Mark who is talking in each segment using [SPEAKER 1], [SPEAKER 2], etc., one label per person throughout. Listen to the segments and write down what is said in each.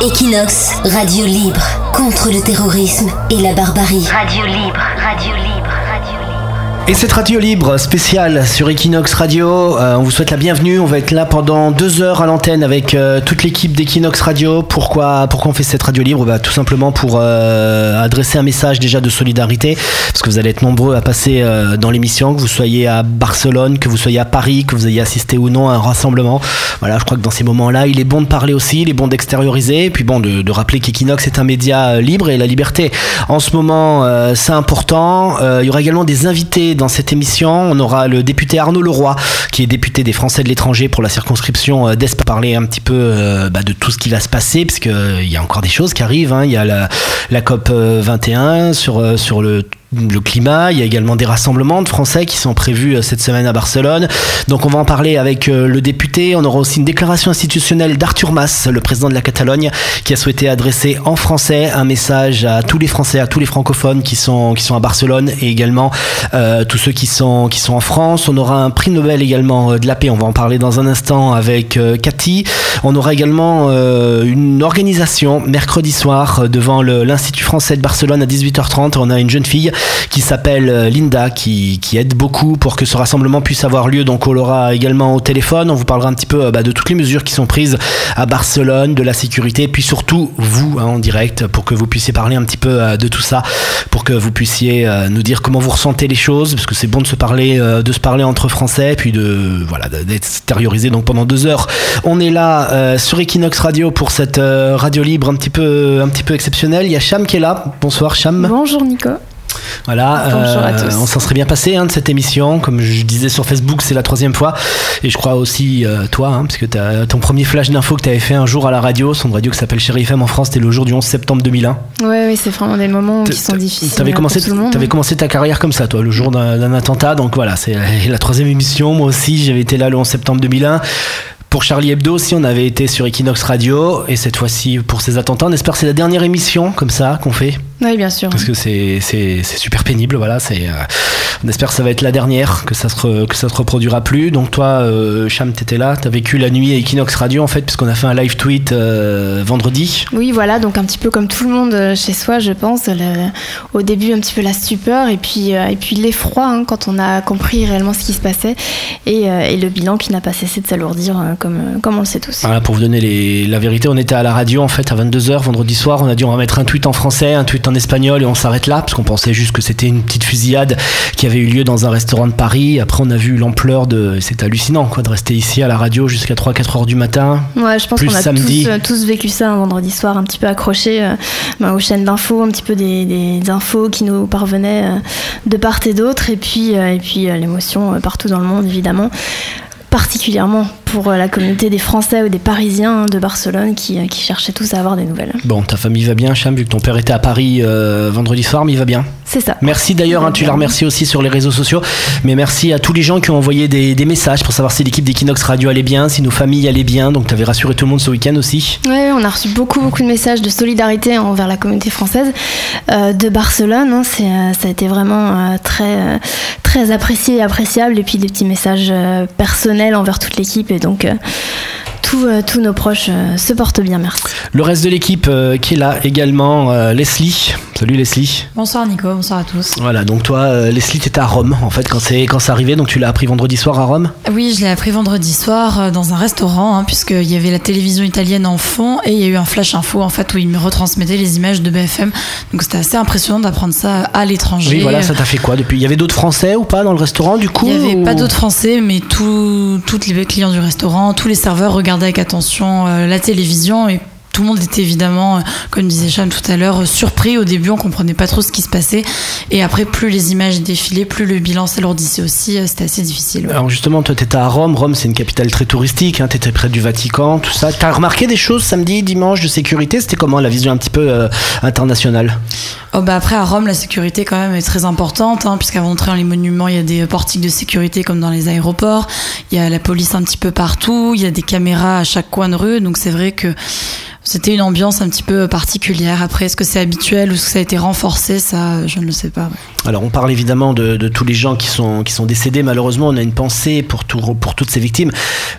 [SPEAKER 1] Equinox, radio libre, contre le terrorisme et la barbarie. Radio libre, radio libre.
[SPEAKER 2] Et cette radio libre spéciale sur Equinox Radio, euh, on vous souhaite la bienvenue. On va être là pendant deux heures à l'antenne avec euh, toute l'équipe d'Equinox Radio. Pourquoi, pourquoi on fait cette radio libre? Bah, Tout simplement pour euh, adresser un message déjà de solidarité, parce que vous allez être nombreux à passer dans l'émission, que vous soyez à Barcelone, que vous soyez à Paris, que vous ayez assisté ou non à un rassemblement. Voilà, je crois que dans ces moments-là, il est bon de parler aussi, il est bon d'extérioriser, et puis bon, de, rappeler qu'Equinox est un média libre et la liberté. En ce moment, c'est important. Il y aura également des invités dans cette émission. On aura le député Arnaud Leroy, qui est député des Français de l'étranger pour la circonscription d'Est, parler un petit peu bah, de tout ce qui va se passer, parce qu'il y a encore des choses qui arrivent. Hein. Il y a la, la COP 21 sur, sur le le climat. Il y a également des rassemblements de Français qui sont prévus euh, cette semaine à Barcelone. Donc on va en parler avec euh, le député. On aura aussi une déclaration institutionnelle d'Arthur Mas, le président de la Catalogne, qui a souhaité adresser en français un message à tous les Français, à tous les francophones qui sont, qui sont à Barcelone et également euh, tous ceux qui sont, qui sont en France. On aura un prix Nobel également de la paix. On va en parler dans un instant avec Cathy. On aura également une organisation mercredi soir devant l'Institut français de Barcelone à 18h30. On a une jeune fille qui s'appelle euh, Linda, qui, aide beaucoup pour que ce rassemblement puisse avoir lieu. Donc on l'aura également au téléphone. On vous parlera un petit peu euh, bah, de toutes les mesures qui sont prises à Barcelone, de la sécurité, et puis surtout vous hein, en direct pour que vous puissiez parler un petit peu euh, de tout ça, pour que vous puissiez nous dire comment vous ressentez les choses, parce que c'est bon de se parler, de se parler entre Français, puis de voilà. Donc pendant deux heures, on est là sur Equinox Radio pour cette radio libre un petit peu un petit peu exceptionnelle. Il y a Cham qui est là. Bonsoir Cham.
[SPEAKER 3] Bonjour Nico.
[SPEAKER 2] Voilà, euh, on s'en serait bien passé hein, de cette émission. Comme je disais sur Facebook, c'est la troisième fois. Et je crois aussi euh, toi, hein, parce que as, ton premier flash d'info que tu avais fait un jour à la radio, son radio qui s'appelle Chéri FM en France, c'était le jour du 11 septembre 2001.
[SPEAKER 3] Oui, oui, c'est vraiment des moments qui sont difficiles. Tu avais,
[SPEAKER 2] commencé, avais commencé ta carrière comme ça, toi, le jour d'un attentat. Donc voilà, c'est la troisième émission. Moi aussi, j'avais été là le 11 septembre 2001. Pour Charlie Hebdo aussi, on avait été sur Equinox Radio. Et cette fois-ci, pour ces attentats, on espère que c'est la dernière émission comme ça qu'on fait.
[SPEAKER 3] Oui, bien sûr.
[SPEAKER 2] Parce que c'est, super pénible, voilà. C'est, euh, on espère que ça va être la dernière, que ça se, que ça se reproduira plus. Donc toi, euh, Cham, t'étais là, t'as vécu la nuit à Equinox Radio en fait, puisqu'on a fait un live tweet euh, vendredi.
[SPEAKER 3] Oui, voilà, donc un petit peu comme tout le monde euh, chez soi, je pense. au début, un petit peu la stupeur et puis, et puis l'effroi hein, quand on a compris réellement ce qui se passait et, et le bilan qui n'a pas cessé de s'alourdir comme, comme on le sait tous.
[SPEAKER 2] Voilà, pour vous donner les, la vérité, on était à la radio en fait à 22h vendredi soir. On a dit on va mettre un tweet en français, un tweet en espagnol et on s'arrête là parce qu'on pensait juste que c'était une petite fusillade qui avait eu lieu dans un restaurant de Paris. Après, on a vu l'ampleur de. C'est hallucinant quoi de rester ici à la radio jusqu'à 3-4 heures du matin.
[SPEAKER 3] Ouais, je pense qu'on a Tous, euh, tous, vécu ça un vendredi soir, un petit peu accroché euh, bah, aux chaînes d'infos, un petit peu des, des, infos qui nous parvenaient euh, de part et d'autre, et puis, et puis l'émotion partout dans le monde évidemment particulièrement pour la communauté des Français ou des Parisiens de Barcelone qui, qui cherchaient tous à avoir des nouvelles.
[SPEAKER 2] Bon, ta famille va bien, Cham, vu que ton père était à Paris vendredi soir, mais il va bien
[SPEAKER 3] c'est ça.
[SPEAKER 2] Merci d'ailleurs, hein, tu la remercies aussi sur les réseaux sociaux, mais merci à tous les gens qui ont envoyé des, messages pour savoir si l'équipe d'Equinox Radio allait bien, si nos familles allaient bien. Donc tu avais rassuré tout le monde ce week-end aussi.
[SPEAKER 3] Oui, on a reçu beaucoup, beaucoup de messages de solidarité envers la communauté française euh, de Barcelone. Hein. C'est, euh, ça a été vraiment euh, très, très apprécié et appréciable. Et puis des petits messages personnels envers toute l'équipe. Et donc euh, tous nos proches euh, se portent bien, merci.
[SPEAKER 2] Le reste de l'équipe euh, qui est là également, Leslie. Salut Leslie.
[SPEAKER 4] Bonsoir Nico, bonsoir à tous.
[SPEAKER 2] Voilà, donc toi, Leslie, tu étais à Rome en fait quand c'est quand c'est arrivé, donc tu l'as appris vendredi soir à Rome?
[SPEAKER 4] Oui, je l'ai appris vendredi soir dans un restaurant, hein, puisqu'il y avait la télévision italienne en fond et il y a eu un flash info en fait où ils me retransmettaient les images de BFM. Donc c'était assez impressionnant d'apprendre ça à l'étranger.
[SPEAKER 2] Oui, voilà, ça t'a fait quoi depuis? Il y avait d'autres Français ou pas dans le restaurant du coup
[SPEAKER 4] Il n'y avait pas d'autres Français, mais tous les clients du restaurant, tous les serveurs regardaient avec attention euh, la télévision et tout le monde était évidemment, euh, comme disait Cham tout à l'heure, surpris. Au début, on comprenait pas trop ce qui se passait. Et après, plus les images défilaient, plus le bilan s'alourdissait aussi. Euh, c'était assez difficile.
[SPEAKER 2] Alors justement, toi, tu étais à Rome. Rome, c'est une capitale très touristique. Hein, tu étais près du Vatican, tout ça. Tu as remarqué des choses samedi, dimanche de sécurité? C'était comment la vision un petit peu internationale?
[SPEAKER 4] Oh bah Après, à Rome, la sécurité quand même est très importante. Hein, Puisqu'avant d'entrer dans les monuments, il y a des portiques de sécurité comme dans les aéroports. Il y a la police un petit peu partout. Il y a des caméras à chaque coin de rue. Donc c'est vrai que c'était une ambiance un petit peu particulière. Après, est-ce que c'est habituel ou est-ce que ça a été renforcé? Ça, je ne le sais pas.
[SPEAKER 2] Alors, on parle évidemment de, tous les gens qui sont, qui sont décédés. Malheureusement, on a une pensée pour, tout, pour toutes ces victimes.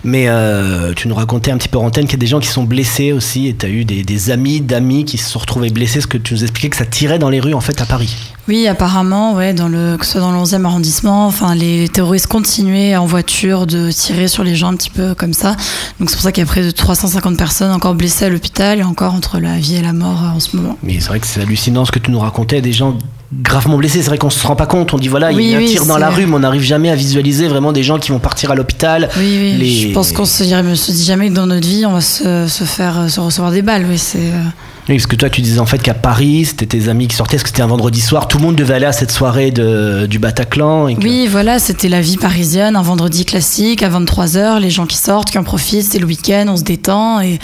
[SPEAKER 2] Mais euh, tu nous racontais un petit peu en antenne qu'il y a des gens qui sont blessés aussi. Et tu as eu des, amis d'amis qui se sont retrouvés blessés. Ce que tu nous expliquais que ça tirait dans les rues, en fait, à Paris?
[SPEAKER 4] Oui, apparemment, ouais, dans le, que ce soit dans le 11e arrondissement, enfin, les terroristes continuaient en voiture de tirer sur les gens un petit peu comme ça. Donc, c'est pour ça qu'il y a près de 350 personnes encore blessées à l'hôpital et encore entre la vie et la mort euh, en ce moment.
[SPEAKER 2] Mais c'est vrai que c'est hallucinant ce que tu nous racontais, des gens gravement blessés. C'est vrai qu'on se rend pas compte. On dit voilà, il y a un tir dans la rue, mais on n'arrive jamais à visualiser vraiment des gens qui vont partir à l'hôpital.
[SPEAKER 4] Oui, oui. Je pense qu'on se, se dit jamais que dans notre vie, on va se, se faire euh, se recevoir des balles. Oui, c'est. Euh,
[SPEAKER 2] oui, parce que toi, tu disais en fait qu'à Paris, c'était tes amis qui sortaient, parce que c'était un vendredi soir, tout le monde devait aller à cette soirée de, du Bataclan. Et
[SPEAKER 4] Oui, voilà, c'était la vie parisienne, un vendredi classique, à 23h, les gens qui sortent, qui en profitent, c'est le week-end, on se détend, et,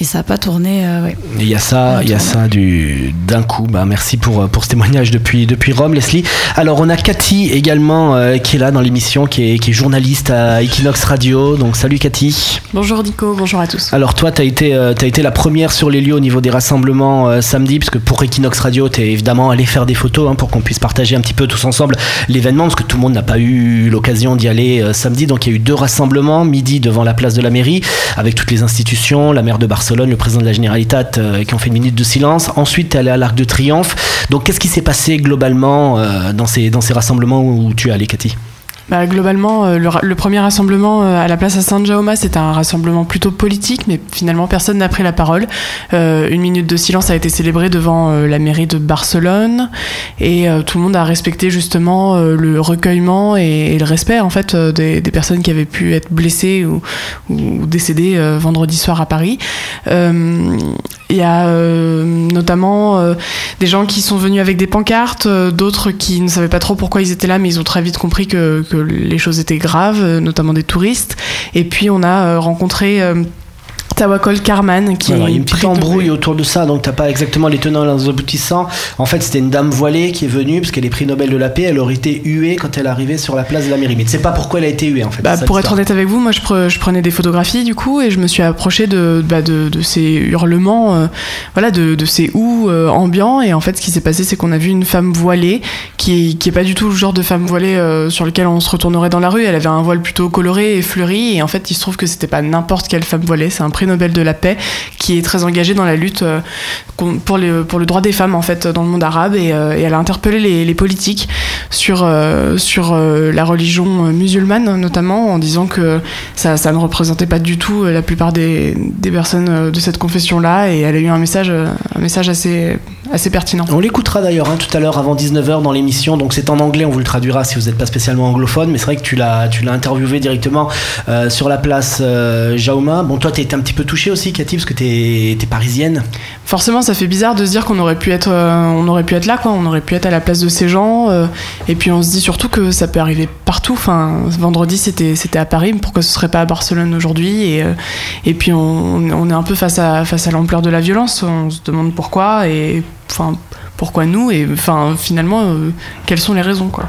[SPEAKER 4] et ça n'a pas tourné. Euh,
[SPEAKER 2] il y a ça, il y a ça du d'un coup. Bah, merci pour euh, pour ce témoignage depuis depuis Rome, Leslie. Alors on a Cathy également euh, qui est là dans l'émission, qui est, qui est journaliste à Equinox Radio. Donc salut Cathy.
[SPEAKER 5] Bonjour Nico, bonjour à tous.
[SPEAKER 2] Alors toi, tu as été as été la première sur les lieux au niveau des rassemblements samedi, parce que pour Equinox Radio, tu es évidemment allé faire des photos hein, pour qu'on puisse partager un petit peu tous ensemble l'événement, parce que tout le monde n'a pas eu l'occasion d'y aller samedi. Donc il y a eu deux rassemblements, midi devant la place de la mairie, avec toutes les institutions, la maire de Barcelone le président de la Généralitat, euh, qui ont fait une minute de silence. Ensuite, tu es allé à l'Arc de Triomphe. Donc, qu'est-ce qui s'est passé globalement euh, dans, ces, dans ces rassemblements où tu es allé, Cathy?
[SPEAKER 5] Bah, globalement, euh, le, premier rassemblement euh, à la place à Saint-Jaume, c'était un rassemblement plutôt politique, mais finalement personne n'a pris la parole. Euh, une minute de silence a été célébrée devant la mairie de Barcelone, et tout le monde a respecté justement le recueillement et, le respect en fait des, personnes qui avaient pu être blessées ou, ou décédées vendredi soir à Paris. Il y a notamment des gens qui sont venus avec des pancartes, d'autres qui ne savaient pas trop pourquoi ils étaient là, mais ils ont très vite compris que les choses étaient graves, notamment des touristes. Et puis on a euh, rencontré euh, Tawakol Karman qui
[SPEAKER 2] Alors, il y a une petite embrouille autour de ça donc t'as pas exactement les tenants et les aboutissants. En fait c'était une dame voilée qui est venue parce qu'elle est prix Nobel de la paix. Elle aurait été huée quand elle arrivait sur la place de la mairie. Mais tu sais pas pourquoi elle a été huée en fait
[SPEAKER 5] bah, pour être honnête avec vous moi je, prenais des photographies du coup et je me suis approché de, bah, de, ces hurlements euh, voilà de, ces houes euh, ambiants. Et en fait ce qui s'est passé c'est qu'on a vu une femme voilée qui est, qui est pas du tout le genre de femme voilée euh, sur lequel on se retournerait dans la rue. Elle avait un voile plutôt coloré et fleuri. Et en fait il se trouve que c'était pas n'importe quelle femme voilée. C'est un Nobel de la paix, qui est très engagée dans la lutte euh, pour, pour le droit des femmes en fait dans le monde arabe. Et, euh, elle a interpellé les, politiques sur, euh, sur la religion musulmane notamment en disant que ça, ça, ne représentait pas du tout la plupart des, des personnes de cette confession là et elle a eu un message, message assez, assez pertinent.
[SPEAKER 2] On l'écoutera d'ailleurs hein, tout à l'heure avant 19h dans l'émission. Donc c'est en anglais on vous le traduira si vous n'êtes pas spécialement anglophone. Mais c'est vrai que tu l'as interviewé directement sur la place Jauma. Bon toi tu étais un petit peu touché aussi, Cathy, parce que t'es es parisienne
[SPEAKER 5] Forcément, ça fait bizarre de se dire qu'on aurait pu être, euh, aurait pu être là, quoi. On aurait pu être à la place de ces gens. Euh, et puis on se dit surtout que ça peut arriver partout. Enfin, vendredi, c'était c'était à Paris. Pourquoi ce serait pas à Barcelone aujourd'hui Et euh, et puis on, on, est un peu face à face à l'ampleur de la violence. On se demande pourquoi et enfin pourquoi nous et enfin finalement quelles sont les raisons, quoi.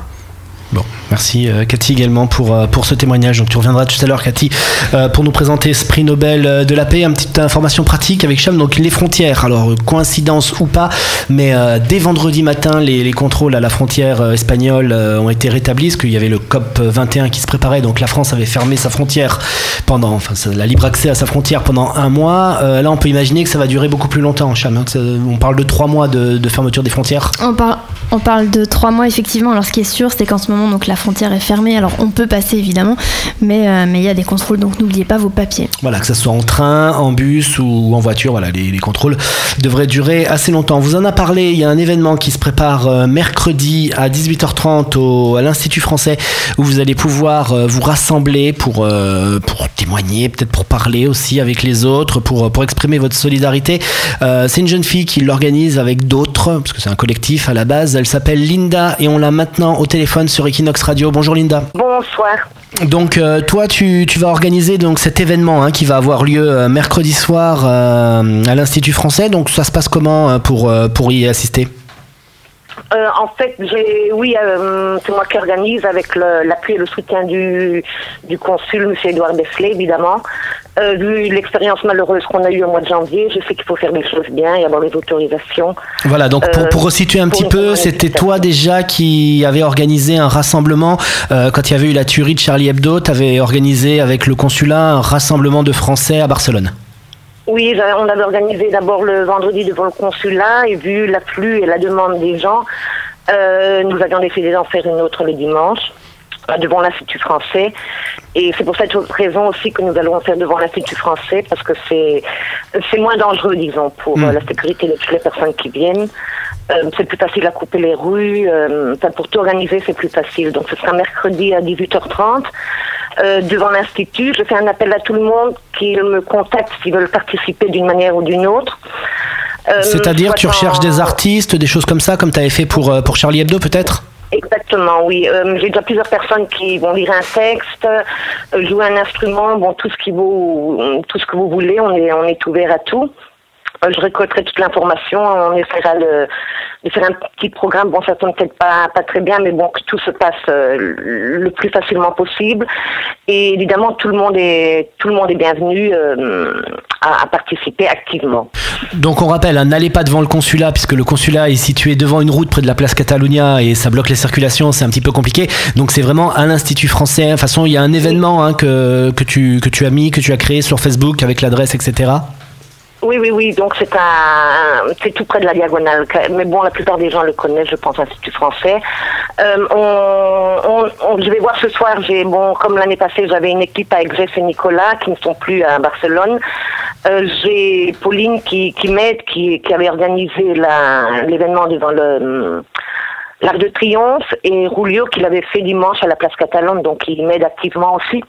[SPEAKER 2] Bon, merci euh, Cathy également pour, euh, pour ce témoignage. Donc tu reviendras tout à l'heure Cathy euh, pour nous présenter ce prix Nobel de la paix. Une petite information pratique avec Cham, donc les frontières. Alors coïncidence ou pas, mais dès vendredi matin, les, les, contrôles à la frontière espagnole ont été rétablis parce qu'il y avait le COP 21 qui se préparait. Donc la France avait fermé sa frontière pendant, enfin la libre accès à sa frontière pendant un mois. là on peut imaginer que ça va durer beaucoup plus longtemps Cham. Hein, on parle de trois mois de, fermeture des frontières.
[SPEAKER 3] On parle de trois mois effectivement. Alors ce qui est sûr c'est qu'en ce moment donc la frontière est fermée. Alors on peut passer évidemment, mais euh, mais il y a des contrôles, donc n'oubliez pas vos papiers.
[SPEAKER 2] Voilà, que ce soit en train, en bus ou en voiture, voilà, les, contrôles devraient durer assez longtemps. On vous en a parlé. Il y a un événement qui se prépare euh, mercredi à 18h30 au, à l'Institut français où vous allez pouvoir euh, vous rassembler pour pour témoigner, peut-être pour parler aussi avec les autres, pour pour exprimer votre solidarité. c'est une jeune fille qui l'organise avec d'autres parce que c'est un collectif à la base. Elle s'appelle Linda et on l'a maintenant au téléphone sur Equinox Radio. Bonjour Linda.
[SPEAKER 6] Bonsoir.
[SPEAKER 2] Donc euh, toi, tu, vas organiser donc cet événement hein, qui va avoir lieu euh, mercredi soir euh, à l'Institut français. Donc ça se passe comment pour, pour y assister?
[SPEAKER 6] Euh, en fait, j'ai, oui, euh, c'est moi qui organise avec l'appui et le soutien du, du consul, M. Edouard Besselet, évidemment. Euh, vu l'expérience malheureuse qu'on a eue au mois de janvier, je sais qu'il faut faire des choses bien et avoir les autorisations.
[SPEAKER 2] Voilà, donc pour, pour resituer un petit peu, c'était toi déjà qui avais organisé un rassemblement quand il y avait eu la tuerie de Charlie Hebdo. Tu avais organisé avec le consulat un rassemblement de Français à Barcelone.
[SPEAKER 6] Oui, on avait organisé d'abord le vendredi devant le consulat et vu l'afflux et la demande des gens, euh, nous avions décidé d'en faire une autre le dimanche euh, devant l'Institut français. Et c'est pour cette raison aussi que nous allons faire devant l'Institut français, parce que c'est c'est moins dangereux, disons, pour hmm. la sécurité de toutes les personnes qui viennent. Euh, c'est plus facile à couper les rues. Euh, pour tout organiser, c'est plus facile. Donc ce sera mercredi à 18h30 euh, devant l'Institut. Je fais un appel à tout le monde qui me contacte s'ils veulent participer d'une manière ou d'une autre.
[SPEAKER 2] C'est-à-dire, tu recherches des artistes, des choses comme ça, comme tu avais fait pour, pour Charlie Hebdo peut-être?
[SPEAKER 6] Exactement, oui. J'ai déjà plusieurs personnes qui vont lire un texte, jouer un instrument, bon, tout ce qui vous, tout ce que vous voulez, on est, on est ouvert à tout. Je récolterai toute l'information, on essaiera de, faire un petit programme. Bon, ça tombe peut-être pas, pas très bien, mais bon, que tout se passe euh, le plus facilement possible. Et évidemment, tout le monde est, tout le monde est bienvenu euh, à, participer activement.
[SPEAKER 2] Donc on rappelle, hein, n'allez pas devant le consulat, puisque le consulat est situé devant une route près de la place Catalunya et ça bloque les circulations, c'est un petit peu compliqué. Donc c'est vraiment à l'Institut français. De toute façon, il y a un événement hein, que, que, tu, que tu as mis, que tu as créé sur Facebook avec l'adresse, etc.
[SPEAKER 6] Oui, oui, oui. Donc c'est un, c'est tout près de la diagonale. Mais bon, la plupart des gens le connaissent, je pense, Institut français. Euh, on, on, je vais voir ce soir. J'ai bon, comme l'année passée, j'avais une équipe avec Jess et Nicolas qui ne sont plus à Barcelone. Euh, j'ai Pauline qui, qui m'aide, qui, qui avait organisé l'événement devant le l'Arc de Triomphe et Rulio qui l'avait fait dimanche à la place catalane, donc il m'aide activement aussi.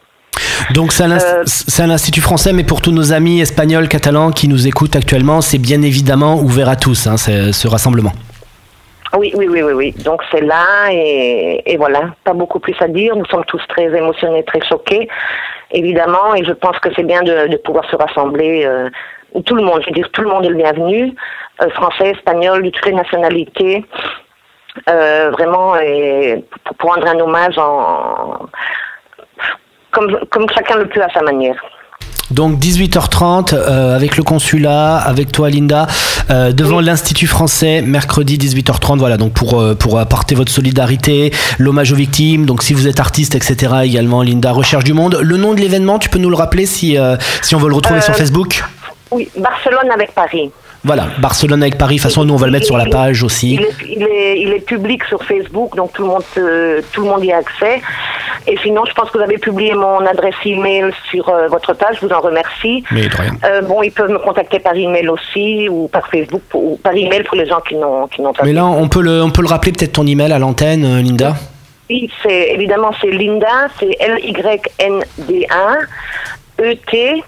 [SPEAKER 2] Donc euh, c'est un, institut français, mais pour tous nos amis espagnols, catalans qui nous écoutent actuellement, c'est bien évidemment ouvert à tous, hein, ce rassemblement.
[SPEAKER 6] Oui, oui, oui, oui, oui. Donc c'est là et, voilà, pas beaucoup plus à dire. Nous sommes tous très émotionnés, très choqués, évidemment, et je pense que c'est bien de, pouvoir se rassembler. Euh, tout le monde, je veux dire, tout le monde est le bienvenu, euh, français, espagnol, de toutes les nationalités. vraiment, et pour, pour rendre un hommage en, comme, chacun le peut à sa manière.
[SPEAKER 2] Donc 18h30 euh, avec le consulat, avec toi Linda, euh, devant l'Institut français, mercredi 18h30. Voilà, donc pour, euh, pour apporter votre solidarité, l'hommage aux victimes. Donc si vous êtes artiste, etc. également, Linda, Recherche du Monde. Le nom de l'événement, tu peux nous le rappeler si, si on veut le retrouver sur Facebook?
[SPEAKER 6] Oui, Barcelone avec Paris.
[SPEAKER 2] Voilà, Barcelone avec Paris. De toute façon, nous, on va le mettre sur la page aussi.
[SPEAKER 6] Il est, il est, public sur Facebook, donc tout le, monde tout le monde y a accès. Et sinon, je pense que vous avez publié mon adresse email sur euh, votre page. Je vous en remercie.
[SPEAKER 2] Mais de rien.
[SPEAKER 6] Euh, bon, ils peuvent me contacter par email aussi, ou par Facebook, ou par email pour les gens qui n'ont pas.
[SPEAKER 2] Mais là, on peut le, on peut le rappeler peut-être ton email à l'antenne, euh, Linda?
[SPEAKER 6] Oui, c'est évidemment c'est Linda, c'est L Y N D A E T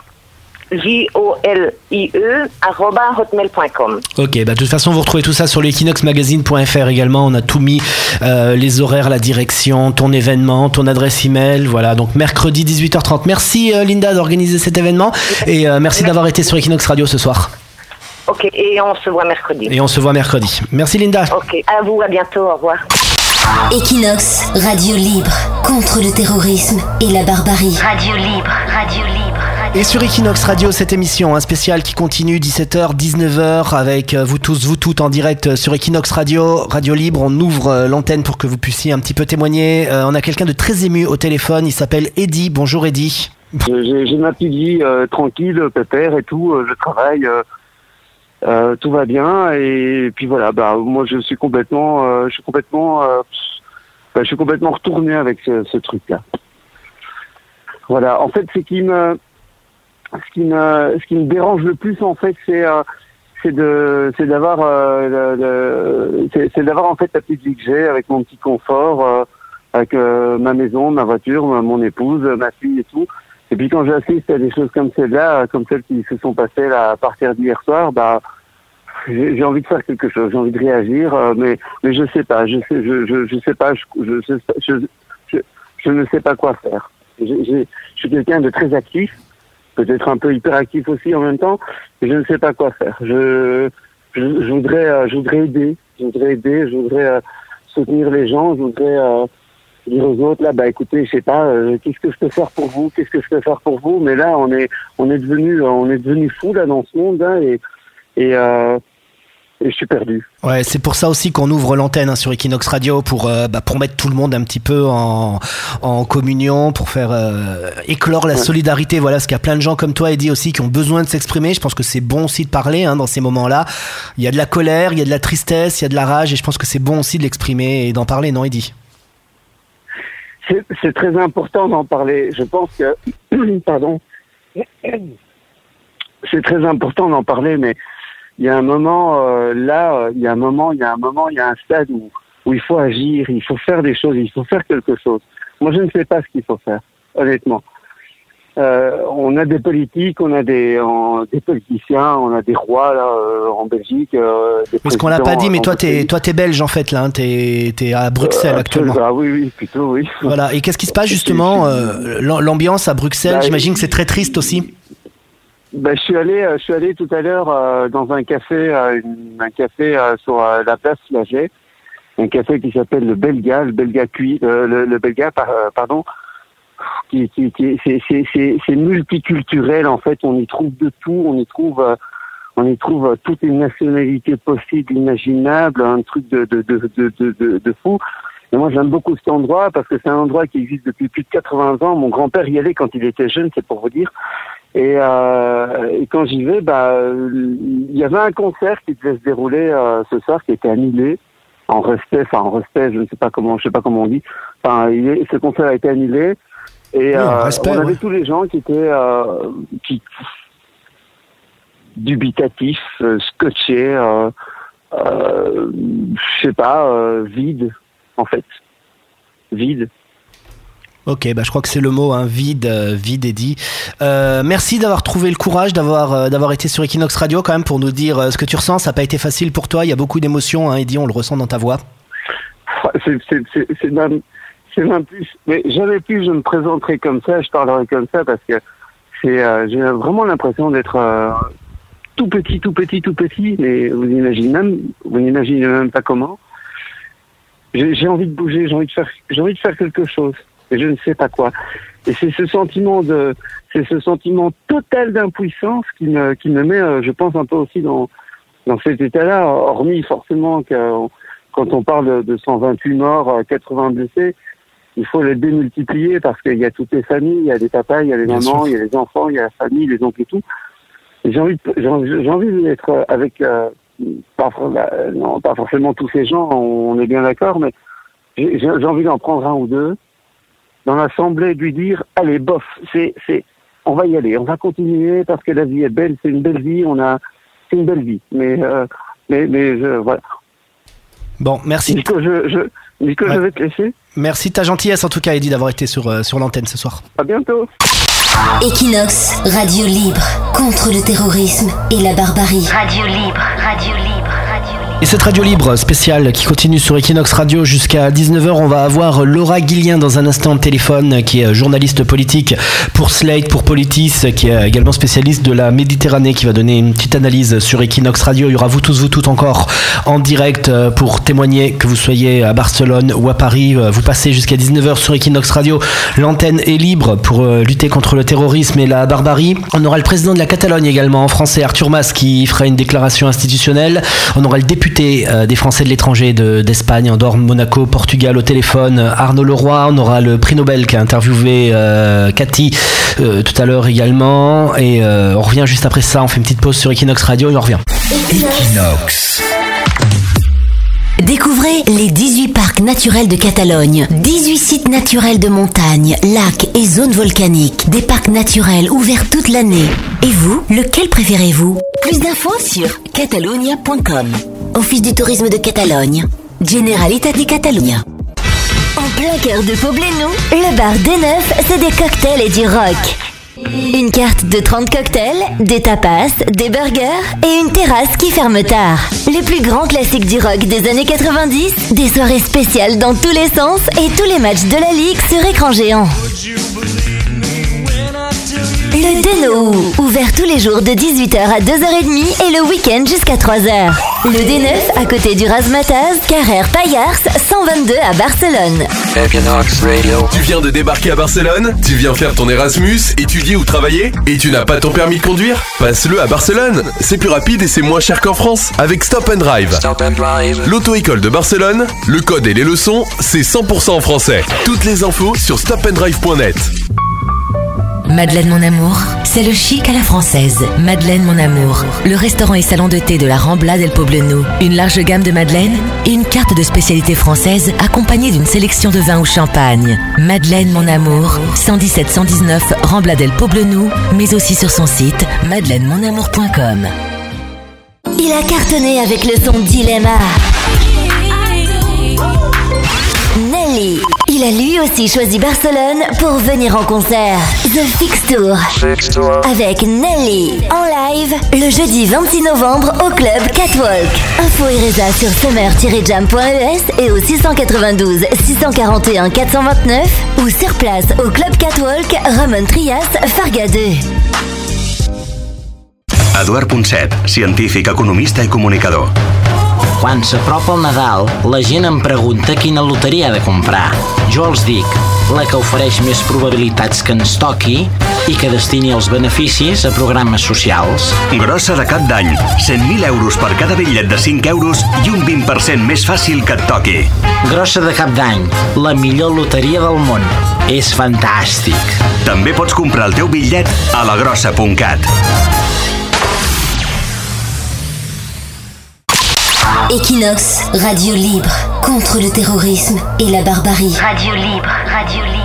[SPEAKER 6] J-O-L-I-E, hotmail.com.
[SPEAKER 2] Ok, bah de toute façon, vous retrouvez tout ça sur l'equinoxmagazine.fr également. On a tout mis, euh, les horaires, la direction, ton événement, ton adresse email. Voilà, donc mercredi 18h30. Merci euh, Linda d'organiser cet événement et euh, merci, d'avoir été sur Equinox Radio ce soir.
[SPEAKER 6] Ok, et on se voit mercredi.
[SPEAKER 2] Et on se voit mercredi. Merci Linda.
[SPEAKER 6] Ok, à vous, à bientôt, au revoir.
[SPEAKER 1] Equinox, radio libre, contre le terrorisme et la barbarie. Radio libre, radio libre.
[SPEAKER 2] Et sur Equinox Radio, cette émission un spécial qui continue 17h, 19h avec euh, vous tous, vous toutes en direct euh, sur Equinox Radio, Radio Libre. On ouvre euh, l'antenne pour que vous puissiez un petit peu témoigner. on a quelqu'un de très ému au téléphone. Il s'appelle Eddy. Bonjour Eddy.
[SPEAKER 7] J'ai ma petite vie tranquille, pépère et tout. je travaille. tout va bien et puis voilà bah moi je suis complètement je suis complètement bah, je suis complètement retourné avec ce, ce truc là voilà en fait c'est qui me ce qui me ce qui me dérange le plus en fait c'est euh, c'est de c'est d'avoir euh, c'est d'avoir en fait la petite vie que j'ai avec mon petit confort euh, avec euh, ma maison ma voiture mon épouse ma fille et tout. Et puis quand j'assiste à des choses comme celle-là comme celles qui se sont passées là à partir d'hier soir bah j'ai envie de faire quelque chose j'ai envie de réagir mais mais je sais pas je sais je je, je sais pas je je, je je, je ne sais pas quoi faire. Je suis quelqu'un de très actif peut-être un peu hyperactif aussi en même temps, je ne sais pas quoi faire. Je, je, voudrais, euh, je voudrais aider, je voudrais aider, je voudrais soutenir les gens, je voudrais dire aux autres là, bah écoutez, je sais pas, qu'est-ce que je peux faire pour vous, qu'est-ce que je peux faire pour vous, mais là on est on est devenu on est devenu fou là dans ce monde hein, et et et je suis perdu.
[SPEAKER 2] Ouais, c'est pour ça aussi qu'on ouvre l'antenne hein, sur Equinox Radio pour euh, bah, pour mettre tout le monde un petit peu en, en communion, pour faire euh, éclore la solidarité. Voilà, parce qu'il y a plein de gens comme toi, Eddie aussi, qui ont besoin de s'exprimer. Je pense que c'est bon aussi de parler hein, dans ces moments-là. Il y a de la colère, il y a de la tristesse, il y a de la rage, et je pense que c'est bon aussi de l'exprimer et d'en parler, non, Eddie?
[SPEAKER 7] C'est très important d'en parler. Je pense que, pardon, c'est très important d'en parler, mais il y a un moment euh, là, euh, il y a un moment, il y a un moment, il y a un stade où, où il faut agir, il faut faire des choses, il faut faire quelque chose. Moi, je ne sais pas ce qu'il faut faire, honnêtement. Euh, on a des politiques, on a des, des politiciens, on a des rois là euh, en Belgique. Euh,
[SPEAKER 2] Parce qu'on l'a pas dit, mais toi t'es toi t'es belge en fait là, hein, t'es es à Bruxelles actuellement.
[SPEAKER 7] Ah oui oui plutôt oui.
[SPEAKER 2] Voilà et qu'est-ce qui se passe justement l'ambiance à Bruxelles? Bah, J'imagine que c'est très triste aussi.
[SPEAKER 7] Ben, je suis allé, euh, je suis allé tout à l'heure euh, dans un café, euh, un café sur la place Flagey, un café qui s'appelle le Belga, le Belga cuit, le, le, Belga, pardon, qui, qui, qui c'est multiculturel en fait. On y trouve de tout, on y trouve, on y trouve toutes les nationalités possibles, imaginables, un truc de de de de de, de fou. Et moi, j'aime beaucoup cet endroit parce que c'est un endroit qui existe depuis plus de 80 ans. Mon grand-père y allait quand il était jeune, c'est pour vous dire. Et, euh, et quand j'y vais, bah, il y avait un concert qui devait se dérouler euh, ce soir, qui était annulé en respect, enfin en respect, je ne sais pas comment, je sais pas comment on dit. Enfin, il ce concert a été annulé. Et euh, on avait tous les gens qui étaient qui, dubitatifs, scotchés, euh, je sais pas, vides en fait, vides.
[SPEAKER 2] Ok, bah je crois que c'est le mot, hein, vide, euh, vide et. Euh, merci d'avoir trouvé le courage, d'avoir euh, d'avoir été sur Equinox Radio quand même pour nous dire ce que tu ressens. Ça n'a pas été facile pour toi. Il y a beaucoup d'émotions, hein, Eddie, on le ressent dans ta voix.
[SPEAKER 7] C'est même, plus. Mais jamais plus je me présenterai comme ça, je parlerai comme ça parce que c'est, j'ai vraiment l'impression d'être tout petit, tout petit, tout petit. Mais vous imaginez même, vous n'imaginez même pas comment. J'ai envie de bouger, j'ai envie de faire, j'ai envie de faire quelque chose je ne sais pas quoi. Et c'est ce sentiment de, c'est ce sentiment total d'impuissance qui me, qui me met, euh, je pense, un peu aussi dans, dans cet état-là, hormis forcément que quand on parle de 128 morts, 80 blessés, il faut les démultiplier parce qu'il y a toutes les familles, il y a des papas, il y a les mamans, il y a les enfants, il y a la famille, les oncles et tout. J'ai envie, j'ai envie d'être avec, euh, pas, non, pas forcément tous ces gens, on est bien d'accord, mais j'ai envie d'en prendre un ou deux dans l'Assemblée de lui dire allez, bof, c'est, c'est, on va y aller, on va continuer parce que la vie est belle, c'est une belle vie, on a, c'est une belle vie. Mais, euh, mais, mais voilà.
[SPEAKER 2] Bon, merci.
[SPEAKER 7] Nico, je, je, Nico, je vais te laisser.
[SPEAKER 2] Merci de ta gentillesse en tout cas, Eddie, d'avoir été sur, euh, sur l'antenne ce soir.
[SPEAKER 7] À bientôt.
[SPEAKER 1] Equinox, radio libre, contre le terrorisme et la barbarie. Radio libre, radio libre.
[SPEAKER 2] Et cette radio libre spéciale qui continue sur Equinox Radio jusqu'à 19h, on va avoir Laura Guillien dans un instant de téléphone, qui est journaliste politique pour Slate, pour Politis, qui est également spécialiste de la Méditerranée, qui va donner une petite analyse sur Equinox Radio. Il y aura vous tous, vous toutes encore en direct euh, pour témoigner que vous soyez à Barcelone ou à Paris. Euh, vous passez jusqu'à 19h sur Equinox Radio. L'antenne est libre pour euh, lutter contre le terrorisme et la barbarie. On aura le président de la Catalogne également en français, Arthur Mas, qui fera une déclaration institutionnelle. On aura le député euh, des Français de l'étranger d'Espagne, Andorre, Monaco, Portugal au téléphone, Arnaud Leroy. On aura le prix Nobel qui a interviewé euh, Cathy euh, tout à l'heure également. Et on revient juste après ça. On fait une petite pause sur Equinox Radio et on revient. Equinox.
[SPEAKER 1] Découvrez les 18 parcs naturels de Catalogne. 18 sites naturels de montagne, lacs et zones volcaniques. Des parcs naturels ouverts toute l'année. Et vous, lequel préférez-vous? Plus d'infos sur catalonia.com. Office du tourisme de Catalogne. Generalitat de Catalunya. En plein cœur de Poblenou, le bar des Neufs, c'est des cocktails et du rock. Une carte de 30 cocktails, des tapas, des burgers et une terrasse qui ferme tard. Les plus grands classiques du rock des années 90, des soirées spéciales dans tous les sens et tous les matchs de la ligue sur écran géant. Le Deno, ouvert tous les jours de 18h à 2h30 et le week-end jusqu'à 3h. Le D9 à côté du Razmataz, Carrère Payars, 122 à Barcelone.
[SPEAKER 8] Tu viens de débarquer à Barcelone? Tu viens faire ton Erasmus, étudier ou travailler? Et tu n'as pas ton permis de conduire? Passe-le à Barcelone C'est plus rapide et c'est moins cher qu'en France avec Stop and Drive. L'auto-école de Barcelone, le code et les leçons, c'est 100% en français. Toutes les infos sur stopanddrive.net.
[SPEAKER 1] Madeleine mon amour, c'est le chic à la française. Madeleine mon amour, le restaurant et salon de thé de la Rambla del Poblenou. Une large gamme de madeleines et une carte de spécialité française accompagnée d'une sélection de vins ou champagne. Madeleine mon amour, 117 119 Rambla del Poblenou, mais aussi sur son site madeleinemonamour.com. Il a cartonné avec le son Dilemma. Nelly. Il a lui aussi choisi Barcelone pour venir en concert. The Fix Tour. Avec Nelly en live le jeudi 26 novembre au club Catwalk. Info et résa sur summer-jam.es et au 692 641 429 ou sur place au club Catwalk Ramon Trias Farga 2.
[SPEAKER 9] Eduard Ponset, científic, economista i comunicador.
[SPEAKER 10] Quan s'apropa el Nadal, la gent em pregunta quina loteria ha de comprar. Jo els dic, la que ofereix més probabilitats que ens toqui i que destini els beneficis a programes socials.
[SPEAKER 9] Grossa de cap d'any, 100.000 euros per cada bitllet de 5 euros i un 20% més fàcil que et toqui.
[SPEAKER 10] Grossa de cap d'any, la millor loteria del món. És fantàstic.
[SPEAKER 9] També pots comprar el teu bitllet a lagrossa.cat.
[SPEAKER 1] Equinox, radio libre contre le terrorisme et la barbarie.
[SPEAKER 11] Radio libre, radio libre,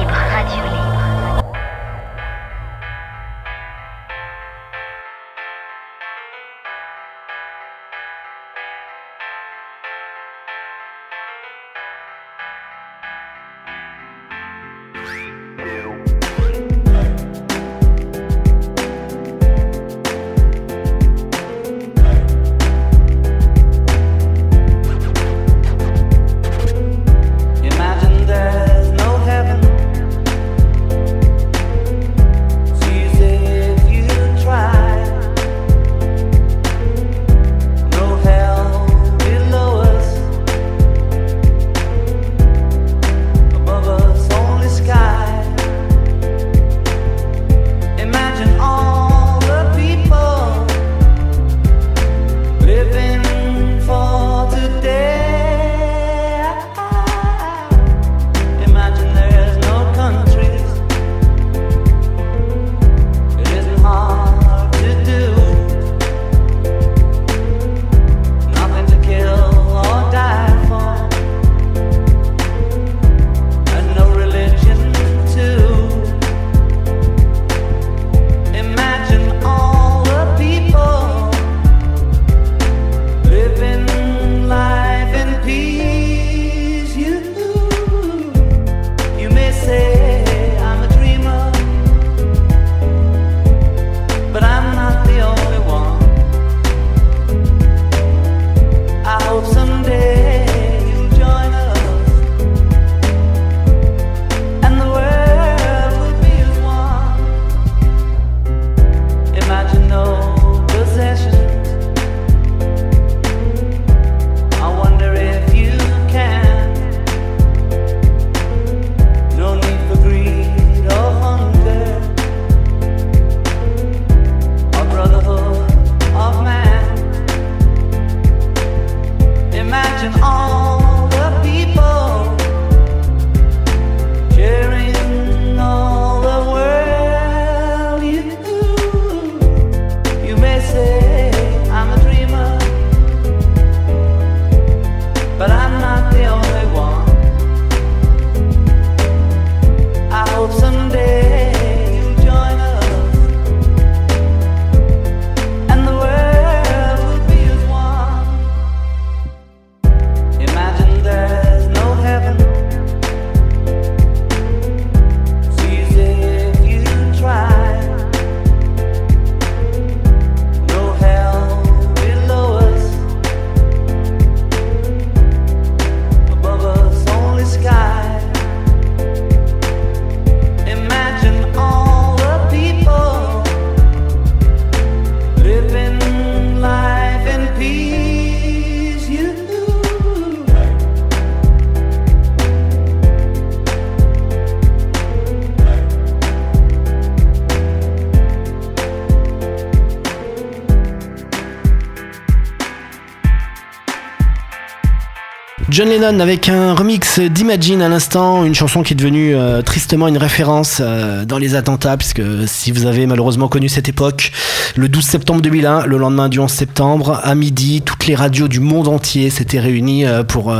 [SPEAKER 2] John Lennon avec un remix d'Imagine à l'instant, une chanson qui est devenue euh, tristement une référence euh, dans les attentats, puisque si vous avez malheureusement connu cette époque, le 12 septembre 2001, le lendemain du 11 septembre, à midi, toutes les radios du monde entier s'étaient réunies euh, pour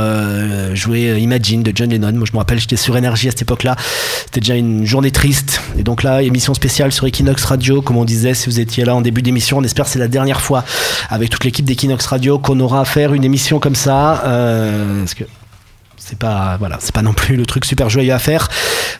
[SPEAKER 2] jouer Imagine de John Lennon. Moi je me rappelle, j'étais sur Énergie à cette époque-là, c'était déjà une journée triste. Et donc là, émission spéciale sur Equinox Radio, comme on disait, si vous étiez là en début d'émission, on espère que c'est la dernière fois avec toute l'équipe d'Equinox Radio qu'on aura à faire une émission comme ça. C'est pas voilà, c'est pas non plus le truc super joyeux à faire.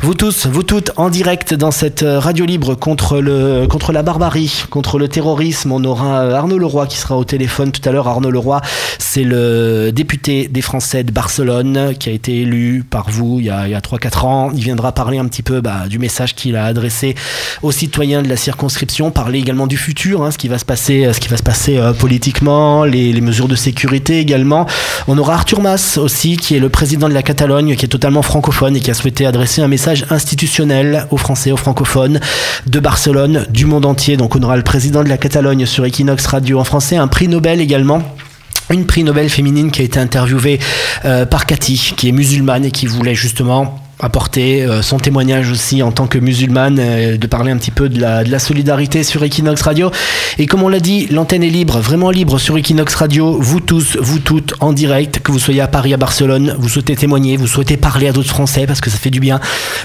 [SPEAKER 2] Vous tous, vous toutes en direct dans cette euh, radio libre contre le contre la barbarie, contre le terrorisme. On aura euh, Arnaud Leroy qui sera au téléphone tout à l'heure. Arnaud Leroy, c'est le député des Français de Barcelone qui a été élu par vous il y a, il y a 3-4 ans. Il viendra parler un petit peu bah, du message qu'il a adressé aux citoyens de la circonscription, parler également du futur, hein, ce qui va se passer, ce qui va se passer euh, politiquement, les, les mesures de sécurité également. On aura Arthur Mas aussi qui est le président de la Catalogne qui est totalement francophone et qui a souhaité adresser un message institutionnel aux Français, aux francophones de Barcelone, du monde entier. Donc on aura le président de la Catalogne sur Equinox Radio en français, un prix Nobel également une prix Nobel féminine qui a été interviewée euh, par Cathy, qui est musulmane et qui voulait justement apporter euh, son témoignage aussi en tant que musulmane, euh, de parler un petit peu de la, de la, solidarité sur Equinox Radio. Et comme on l'a dit, l'antenne est libre, vraiment libre sur Equinox Radio. Vous tous, vous toutes, en direct, que vous soyez à Paris, à Barcelone, vous souhaitez témoigner, vous souhaitez parler à d'autres Français, parce que ça fait du bien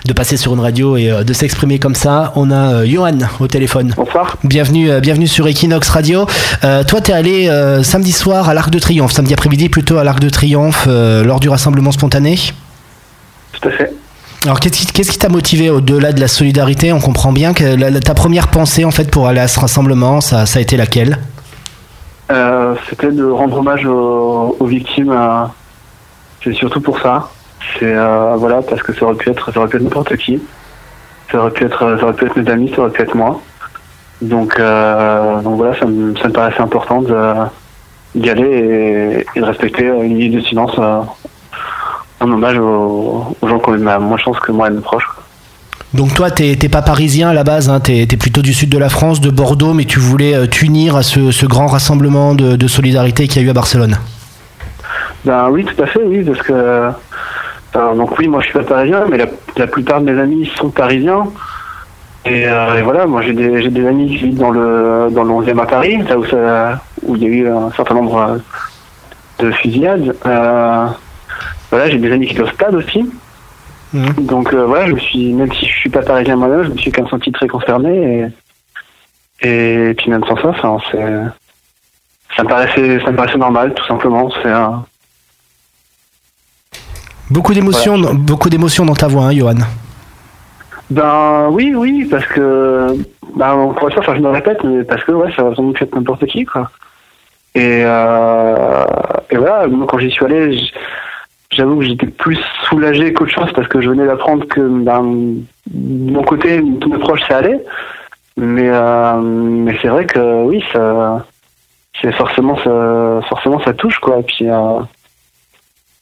[SPEAKER 2] de passer sur une radio et euh, de s'exprimer comme ça. On a Johan au téléphone.
[SPEAKER 12] Bonsoir.
[SPEAKER 2] Bienvenue, bienvenue sur Equinox Radio. toi, tu es allé samedi soir à l'Arc de Triomphe, samedi après-midi plutôt à l'Arc de Triomphe, lors du rassemblement spontané?
[SPEAKER 12] Tout à fait.
[SPEAKER 2] Alors qu'est-ce qui t'a motivé au-delà de la solidarité? On comprend bien que ta première pensée en fait pour aller à ce rassemblement, ça, a été laquelle?
[SPEAKER 12] Euh, C'était de rendre hommage aux, victimes. Euh, c'est surtout pour ça. C'est euh, voilà parce que ça aurait pu être, ça aurait pu être n'importe qui. Ça aurait pu être, ça aurait pu être mes amis, ça aurait pu être moi. Donc donc voilà, ça me, paraissait important d'y aller et, de respecter une ligne de silence un hommage aux, gens qui ont eu moins de chance que moi et mes proches.
[SPEAKER 2] Donc toi, t'es pas parisien à la base, hein, t'es es plutôt du sud de la France, de Bordeaux, mais tu voulais euh, t'unir à ce, grand rassemblement de, solidarité qu'il y a eu à Barcelone.
[SPEAKER 12] Ben oui, tout à fait, oui, parce que donc oui, moi je suis pas parisien, mais la, plupart de mes amis sont parisiens. Et, euh, voilà, moi j'ai des, amis qui vivent dans le dans le 11e à Paris, là où où il y a eu un certain nombre de fusillades. Euh, voilà, j'ai des amis qui sont au stade aussi. Mhm. Donc euh, voilà, je me suis, même si je suis pas parisien moi-même, je me suis quand même senti très concerné et, et puis même sans ça, ça me paraissait, ça me paraissait normal, tout simplement. C'est un...
[SPEAKER 2] Beaucoup d'émotions, beaucoup d'émotions dans ta voix, hein, Johan.
[SPEAKER 12] Ben oui, oui, parce que, ben encore une fois, enfin, je me répète, mais parce que ouais, ça va vraiment être n'importe qui, quoi. Et, euh, et voilà, moi, quand j'y suis allé, j'avoue que j'étais plus soulagé qu'autre chose parce que je venais d'apprendre que ben, de mon côté, tous mes proches, ça allait. Mais, euh, mais c'est vrai que oui, ça, c'est forcément ça, forcément ça touche quoi. Puis, euh,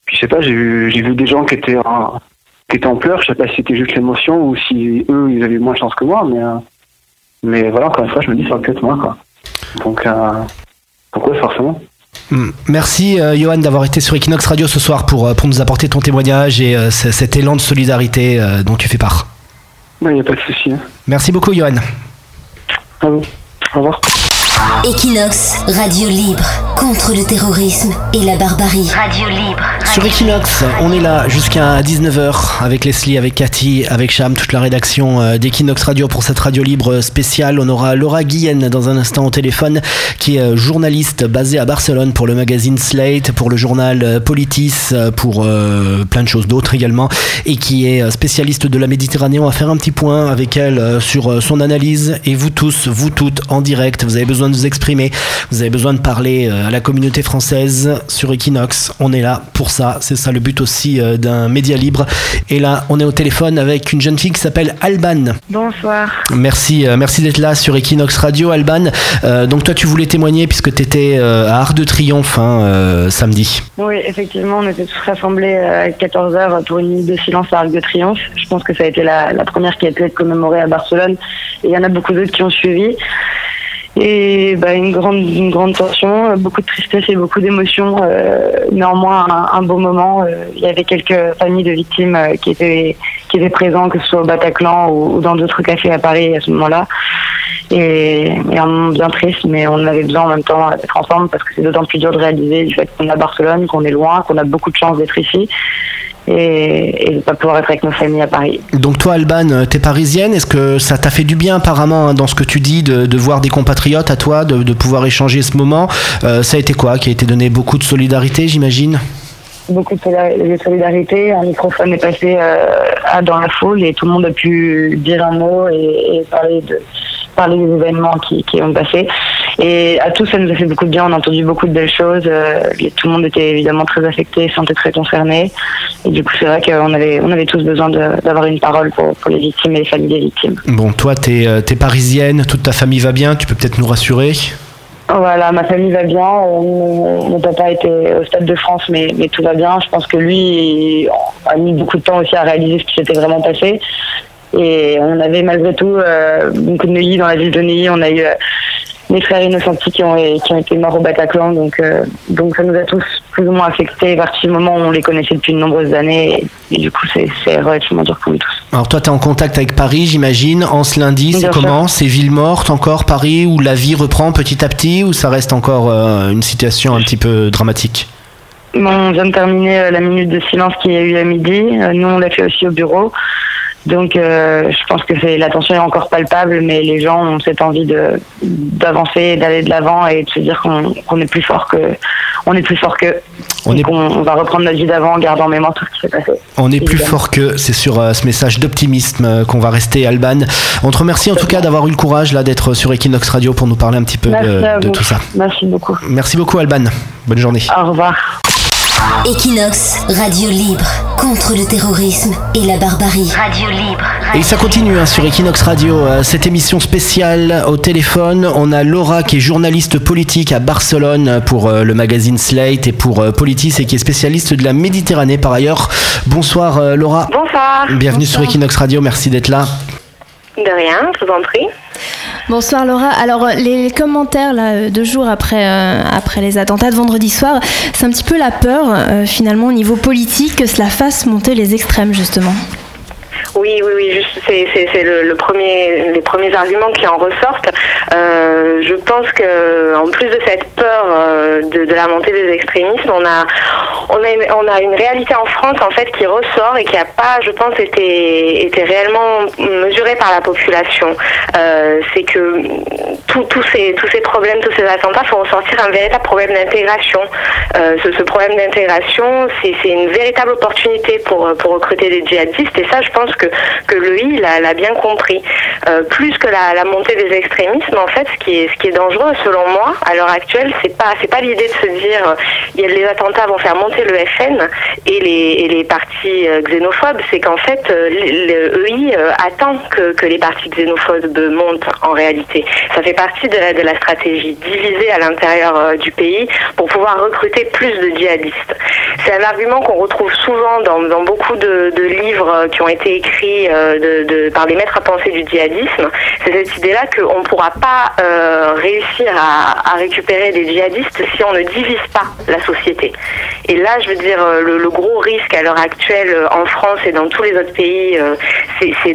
[SPEAKER 12] puis je sais pas, j'ai vu, j'ai vu des gens qui étaient en, qui étaient en pleurs. Je sais pas si c'était juste l'émotion ou si eux ils avaient moins de chance que moi. Mais, euh, mais voilà, encore une fois, je me dis ça peut être moi quoi. Donc, euh, pourquoi forcément?
[SPEAKER 2] Hmm. Merci euh, Johan d'avoir été sur Equinox Radio ce soir pour, euh, pour nous apporter ton témoignage et euh, cet élan de solidarité dont tu fais part.
[SPEAKER 12] Il n'y a pas de souci. Hein.
[SPEAKER 2] Merci beaucoup Johan.
[SPEAKER 12] Au revoir.
[SPEAKER 1] Equinox, radio libre contre le terrorisme et la barbarie.
[SPEAKER 11] Radio libre.
[SPEAKER 2] Sur Equinox, on est là jusqu'à 19h avec Leslie, avec Cathy, avec Cham, toute la rédaction euh, d'Equinox Radio pour cette radio libre spéciale. On aura Laura Guillen dans un instant au téléphone, qui est euh, journaliste basée à Barcelone pour le magazine Slate, pour le journal euh, Politis, pour plein de choses d'autres également, et qui est spécialiste de la Méditerranée. On va faire un petit point avec elle sur son analyse. Et vous tous, vous toutes, en direct, vous avez besoin de vous exprimer, vous avez besoin de parler à la communauté française sur Equinox. On est là pour ça. C'est ça le but aussi euh, d'un média libre. Et là, on est au téléphone avec une jeune fille qui s'appelle Alban.
[SPEAKER 13] Bonsoir.
[SPEAKER 2] Merci, euh, merci d'être là sur Equinox Radio, Alban. Euh, donc toi, tu voulais témoigner puisque tu étais à Arc de Triomphe hein, samedi.
[SPEAKER 13] Oui, effectivement, on était tous rassemblés à 14h pour une minute de silence à Arc de Triomphe. Je pense que ça a été la, la première qui a pu être commémorée à Barcelone. Et il y en a beaucoup d'autres qui ont suivi. Et bah, une grande une grande tension, euh, beaucoup de tristesse et beaucoup d'émotions. Euh, néanmoins, un, un beau moment. Euh, il y avait quelques familles de victimes qui étaient qui étaient présents, que ce soit au Bataclan ou, ou dans d'autres cafés à Paris à ce moment-là. Et, et un moment bien triste, mais on avait besoin en même temps d'être ensemble parce que c'est d'autant plus dur de réaliser du fait qu'on est à Barcelone, qu'on est loin, qu'on a beaucoup de chance d'être ici et, de pas pouvoir être avec nos familles à Paris.
[SPEAKER 2] Donc toi Alban, euh, t'es parisienne, est-ce que ça t'a fait du bien apparemment hein, dans ce que tu dis de, de voir des compatriotes à toi, de, de pouvoir échanger ce moment Euh, Ça a été quoi Qui a été donné beaucoup de solidarité j'imagine
[SPEAKER 13] beaucoup de solida- de solidarité. Un microphone est passé euh, dans la foule et tout le monde a pu dire un mot et, et parler de parler des événements qui, qui ont passé. Et à tous, ça nous a fait beaucoup de bien. On a entendu beaucoup de belles choses. Euh, tout le monde était évidemment très affecté, se sentait très concerné. Et du coup, c'est vrai qu'on avait, on avait tous besoin d'avoir une parole pour, pour les victimes et les familles des victimes.
[SPEAKER 2] Bon, toi t'es euh, t'es parisienne, toute ta famille va bien, tu peux peut-être nous rassurer?
[SPEAKER 13] Voilà, ma famille va bien. Euh, Mon, mon papa était au Stade de France, mais, mais tout va bien. Je pense que lui il a mis beaucoup de temps aussi à réaliser ce qui s'était vraiment passé. Et on avait malgré tout euh, beaucoup de Neuilly dans la ville de Neuilly. On a eu euh, mes frères innocenti qui ont, qui ont été morts au Bataclan. Donc, euh, donc ça nous a tous plus ou moins affectés. À partir du moment où on les connaissait depuis de nombreuses années. Et, et du coup, c'est relativement dur pour nous tous.
[SPEAKER 2] Alors toi t'es en contact avec Paris j'imagine, en ce lundi c'est comment? C'est ville morte encore Paris où la vie reprend petit à petit ou ça reste encore euh, une situation un petit peu dramatique?
[SPEAKER 13] Bon, on vient de terminer euh, la minute de silence qu'il y a eu à midi. Nous, on l'a fait aussi au bureau. Donc, euh, je pense que c'est la tension est encore palpable, mais les gens ont cette envie de d'avancer, d'aller de l'avant et de se dire qu'on est plus fort que on est plus fort que
[SPEAKER 2] On est-
[SPEAKER 13] on va reprendre notre vie d'avant en gardant en mémoire tout ce qui s'est passé.
[SPEAKER 2] On est plus fort que, c'est sur euh, ce message d'optimisme euh, qu'on va rester, Alban. On te remercie en tout cas d'avoir eu le courage là d'être sur Equinox Radio pour nous parler un petit peu
[SPEAKER 13] Merci
[SPEAKER 2] de, tout ça.
[SPEAKER 13] Merci beaucoup.
[SPEAKER 2] Merci beaucoup, Alban. Bonne journée.
[SPEAKER 13] Au revoir.
[SPEAKER 1] Equinox, radio libre, contre le terrorisme et la barbarie.
[SPEAKER 11] Radio libre.
[SPEAKER 2] Et ça continue hein, sur Equinox Radio, euh, cette émission spéciale au téléphone. On a Laura qui est journaliste politique à Barcelone pour euh, le magazine Slate et pour euh, Politis et qui est spécialiste de la Méditerranée par ailleurs. Bonsoir euh, Laura.
[SPEAKER 14] Bonsoir.
[SPEAKER 2] Bienvenue sur Equinox Radio, merci d'être là.
[SPEAKER 14] De rien, je vous en prie.
[SPEAKER 3] Bonsoir Laura. Alors les commentaires là, euh, deux jours après, euh, après les attentats de vendredi soir, c'est un petit peu la peur euh, finalement au niveau politique que cela fasse monter les extrêmes justement.
[SPEAKER 14] Oui, oui, oui, c'est le, premier les premiers arguments qui en ressortent. Euh, je pense que en plus de cette peur euh, de, la montée des extrémismes, on a on a une, on a une réalité en France en fait qui ressort et qui a pas, je pense, été été réellement mesurée par la population. Euh, c'est que tous ces problèmes, tous ces attentats font ressortir un véritable problème d'intégration. Ce, problème d'intégration, c'est c'est une véritable opportunité pour pour recruter des djihadistes et ça, je pense que que le I l'a l'a bien compris. Euh, plus que la, montée des extrémismes, en fait, ce qui est ce qui est dangereux, selon moi, à l'heure actuelle, c'est pas c'est pas l'idée de se dire euh, les attentats vont faire monter le FN et les et les partis euh, xénophobes, c'est qu'en fait euh, le, le EI euh, attend que que les partis xénophobes montent en réalité. Ça fait partie de la stratégie diviser à l'intérieur du pays pour pouvoir recruter plus de djihadistes. C'est un argument qu'on retrouve souvent dans, dans beaucoup de, de livres qui ont été écrits euh, par des maîtres à penser du djihadisme. C'est cette idée-là qu'on ne pourra pas euh, réussir à, récupérer des djihadistes si on ne divise pas la société. Et là, je veux dire, euh, le, gros risque à l'heure actuelle en France et dans tous les autres pays, c'est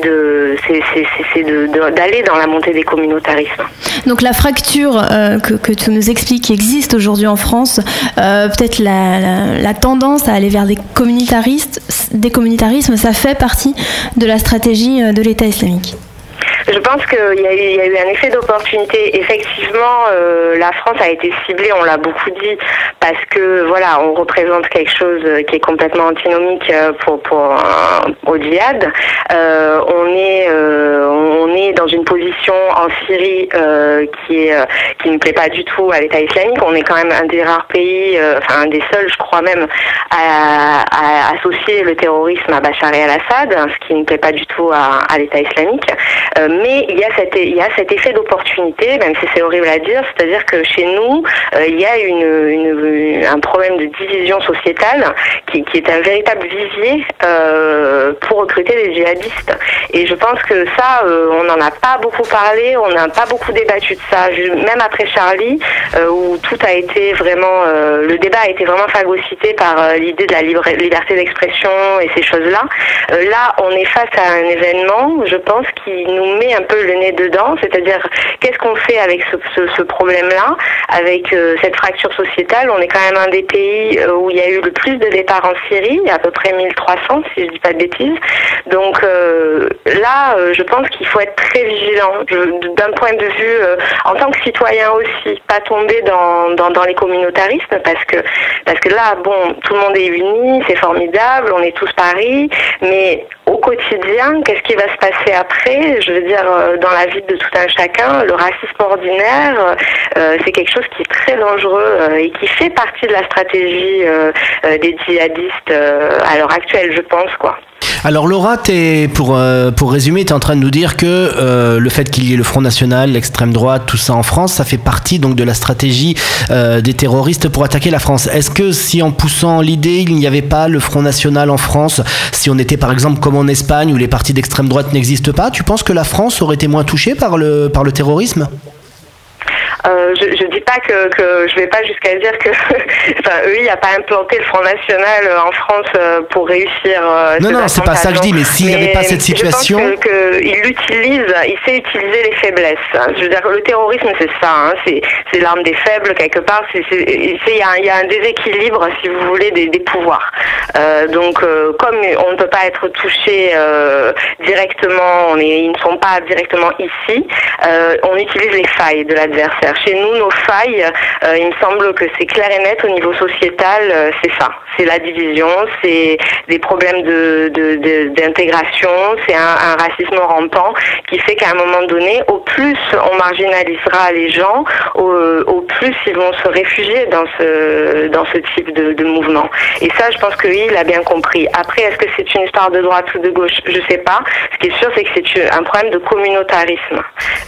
[SPEAKER 14] d'aller dans la montée des communautarismes.
[SPEAKER 3] Donc la fracture que, tu nous expliques qui existe aujourd'hui en France, peut-être la tendance à aller vers des communautaristes, des communautarismes, ça fait partie de la stratégie euh, de l'État islamique.
[SPEAKER 14] Je pense qu'il y, a eu- un effet d'opportunité. Effectivement, euh, la France a été ciblée, on l'a beaucoup dit, parce que voilà, on représente quelque chose qui est complètement antinomique euh, pour, au djihad. Euh, on est on est dans une position en Syrie qui est qui ne plaît pas du tout à l'État islamique. On est quand même un des rares pays, enfin un des seuls, je crois même, à, associer le terrorisme à Bachar el-Assad, ce qui ne plaît pas du tout à, l'État islamique. Mais il y a cet, effet d'opportunité, même si c'est horrible à dire, c'est-à-dire que chez nous, il y a un problème de division sociétale qui, est un véritable vivier pour recruter des djihadistes. Et je pense que ça, on n'en a pas beaucoup parlé, on n'a pas beaucoup débattu de ça, même après Charlie, où tout a été vraiment, le débat a été vraiment phagocyté par l'idée de la liberté d'expression et ces choses-là. là, on est face à un événement, je pense, qui nous met un peu le nez dedans, c'est-à-dire qu'est-ce qu'on fait avec ce, problème-là, avec euh, cette fracture sociétale. On est quand même un des pays euh, où il y a eu le plus de départs en Syrie, à peu près 1300, si je dis pas de bêtises. Donc euh, là, je pense qu'il faut être très vigilant, d'un point de vue, en tant que citoyen aussi, pas tomber dans, dans, dans les communautarismes, parce que, parce que là, bon, tout le monde est uni, c'est formidable, on est tous Paris, mais au quotidien, qu'est-ce qui va se passer après? Je veux dire, euh, dans la vie de tout un chacun, le racisme ordinaire, euh, c'est quelque chose qui est très dangereux euh, et qui fait partie de la stratégie des djihadistes à l'heure actuelle, je pense, quoi.
[SPEAKER 2] Alors Laura, es, pour, euh, pour résumer, tu en train de nous dire que euh, le fait qu'il y ait le Front National, l'extrême droite, tout ça en France, ça fait partie donc de la stratégie euh, des terroristes pour attaquer la France. Est-ce que si en poussant l'idée, il n'y avait pas le Front National en France, si on était par exemple comme en Espagne où les partis d'extrême droite n'existent pas, tu penses que la France aurait été moins touchée par le, par le terrorisme?
[SPEAKER 14] Euh, je, je dis pas que, que je vais pas jusqu'à dire que enfin eux il a pas implanté le Front National euh, en France euh, pour réussir.
[SPEAKER 2] non non c'est pas ça que je dis mais s'il n'y avait pas cette situation.
[SPEAKER 14] Je pense que, il utilise, il sait utiliser les faiblesses. Je veux dire le terrorisme c'est ça, hein, c'est c'est l'arme des faibles quelque part. Il y a, y a un déséquilibre si vous voulez des, des pouvoirs. Euh, donc comme on ne peut pas être touché directement, on est, ils ne sont pas directement ici, on utilise les failles de l'adversaire. Chez nous, nos failles, euh, il me semble que c'est clair et net au niveau sociétal, euh, c'est ça. C'est la division, c'est des problèmes d'intégration, c'est un, racisme rampant qui fait qu'à un moment donné, au plus on marginalisera les gens, au, plus ils vont se réfugier dans ce, type de, mouvement. Et ça, je pense que il a bien compris. Après, est-ce que c'est une histoire de droite ou de gauche? Je sais pas. Ce qui est sûr, c'est que c'est un problème de communautarisme.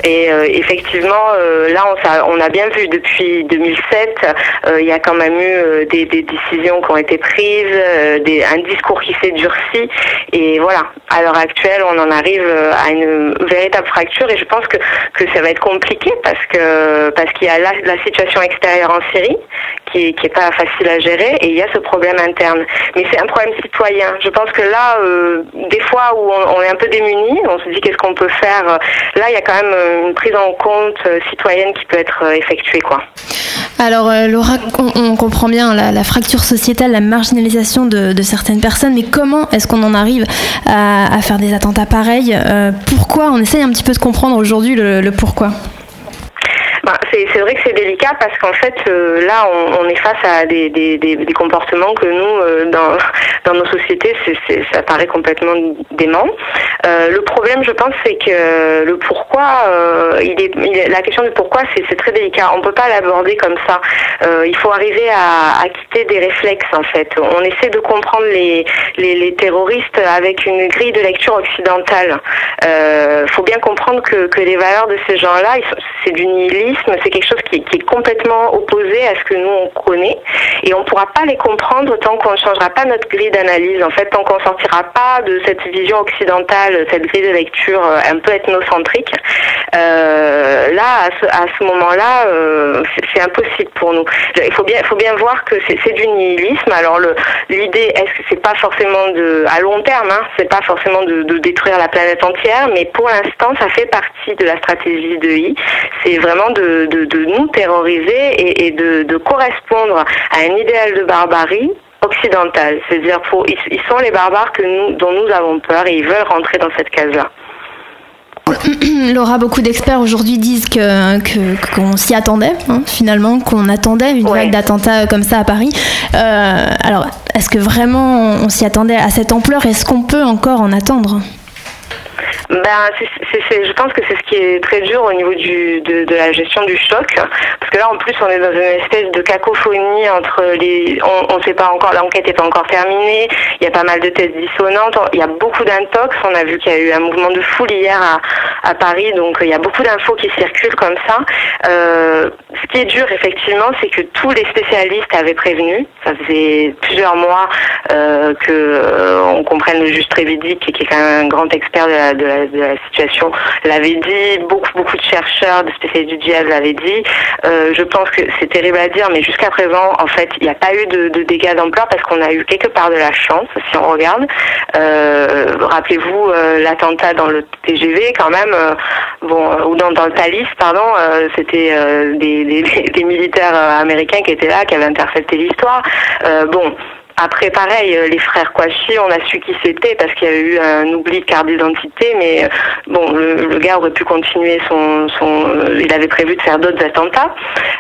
[SPEAKER 14] Et euh, effectivement, là, on on a bien vu depuis 2007, euh, il y a quand même eu euh, des, décisions qui ont été prises, euh, un discours qui s'est durci. Et voilà, à l'heure actuelle, on en arrive à une véritable fracture et je pense que, que ça va être compliqué parce que parce qu'il y a la, situation extérieure en Syrie qui est, pas facile à gérer et il y a ce problème interne. Mais c'est un problème citoyen. Je pense que là, des fois où on, est un peu démuni, on se dit qu'est-ce qu'on peut faire. Là, il y a quand même une prise en compte citoyenne qui peut être euh, effectué. Quoi.
[SPEAKER 3] Alors euh, Laura, on, comprend bien la, fracture sociétale, la marginalisation de, certaines personnes, mais comment est-ce qu'on en arrive à, faire des attentats pareils euh, Pourquoi? On essaye un petit peu de comprendre aujourd'hui le pourquoi.
[SPEAKER 14] Bah, c'est vrai que c'est délicat parce qu'en fait, euh, là, on, est face à des, des, comportements que nous, euh, dans, dans nos sociétés, ça paraît complètement dément. Euh, le problème, je pense, c'est que le pourquoi, il est, la question du pourquoi, c'est très délicat. On peut pas l'aborder comme ça. il faut arriver à, à, quitter des réflexes, en fait. On essaie de comprendre les, les, les terroristes avec une grille de lecture occidentale. Il faut bien comprendre que, que les valeurs de ces gens-là, c'est du nihilisme c'est quelque chose qui, est complètement opposé à ce que nous on connaît et on ne pourra pas les comprendre tant qu'on ne changera pas notre grille d'analyse. En fait, tant qu'on ne sortira pas de cette vision occidentale, cette grille de lecture euh, un peu ethnocentrique, là, à ce, moment-là, euh, c'est impossible pour nous. Il faut bien, faut bien voir que c'est du nihilisme. Alors l'idée, est-ce que c'est pas forcément de, à long terme, hein, c'est pas forcément de, détruire la planète entière, mais pour l'instant, ça fait partie de la stratégie de I. C'est vraiment de nous terroriser et, de, correspondre à un idéal de barbarie occidentale. C'est-à-dire, ils, sont les barbares que nous, dont nous avons peur et ils veulent rentrer dans cette case-là.
[SPEAKER 3] Laura, beaucoup d'experts aujourd'hui disent que qu'on s'y attendait, hein, finalement, qu'on attendait une vague d'attentats comme ça à Paris. Euh, alors, est-ce que vraiment on s'y attendait à cette ampleur? Est-ce qu'on peut encore en attendre?
[SPEAKER 14] Ben, je pense que c'est ce qui est très dur au niveau du, de, la gestion du choc, parce que là, en plus, on est dans une espèce de cacophonie entre les, on, sait pas encore, l'enquête n'est pas encore terminée, il y a pas mal de thèses dissonantes, il y a beaucoup d'intox, on a vu qu'il y a eu un mouvement de foule hier à, Paris, donc il y a beaucoup d'infos qui circulent comme ça. Euh, ce qui est dur, effectivement, c'est que tous les spécialistes avaient prévenu, ça faisait plusieurs mois euh, euh, comprenne le juge Trévidic, qui est quand même un grand expert de la, de la, de la situation, l'avait dit, beaucoup beaucoup de chercheurs, de spécialistes du diable l'avaient dit. Euh, je pense que c'est terrible à dire, mais jusqu'à présent, en fait, il n'y a pas eu de, dégâts d'ampleur parce qu'on a eu quelque part de la chance, si on regarde. Euh, Rappelez-vous euh, l'attentat dans le TGV, quand même, bon, ou dans, le Thalys, pardon, c'était des, des, des, militaires américains qui étaient là, qui avaient intercepté l'histoire. bon. Après, pareil, les frères Kouachi, on a su qui c'était parce qu'il y a eu un oubli de carte d'identité, mais bon, le, gars aurait pu continuer son, son, il avait prévu de faire d'autres attentats.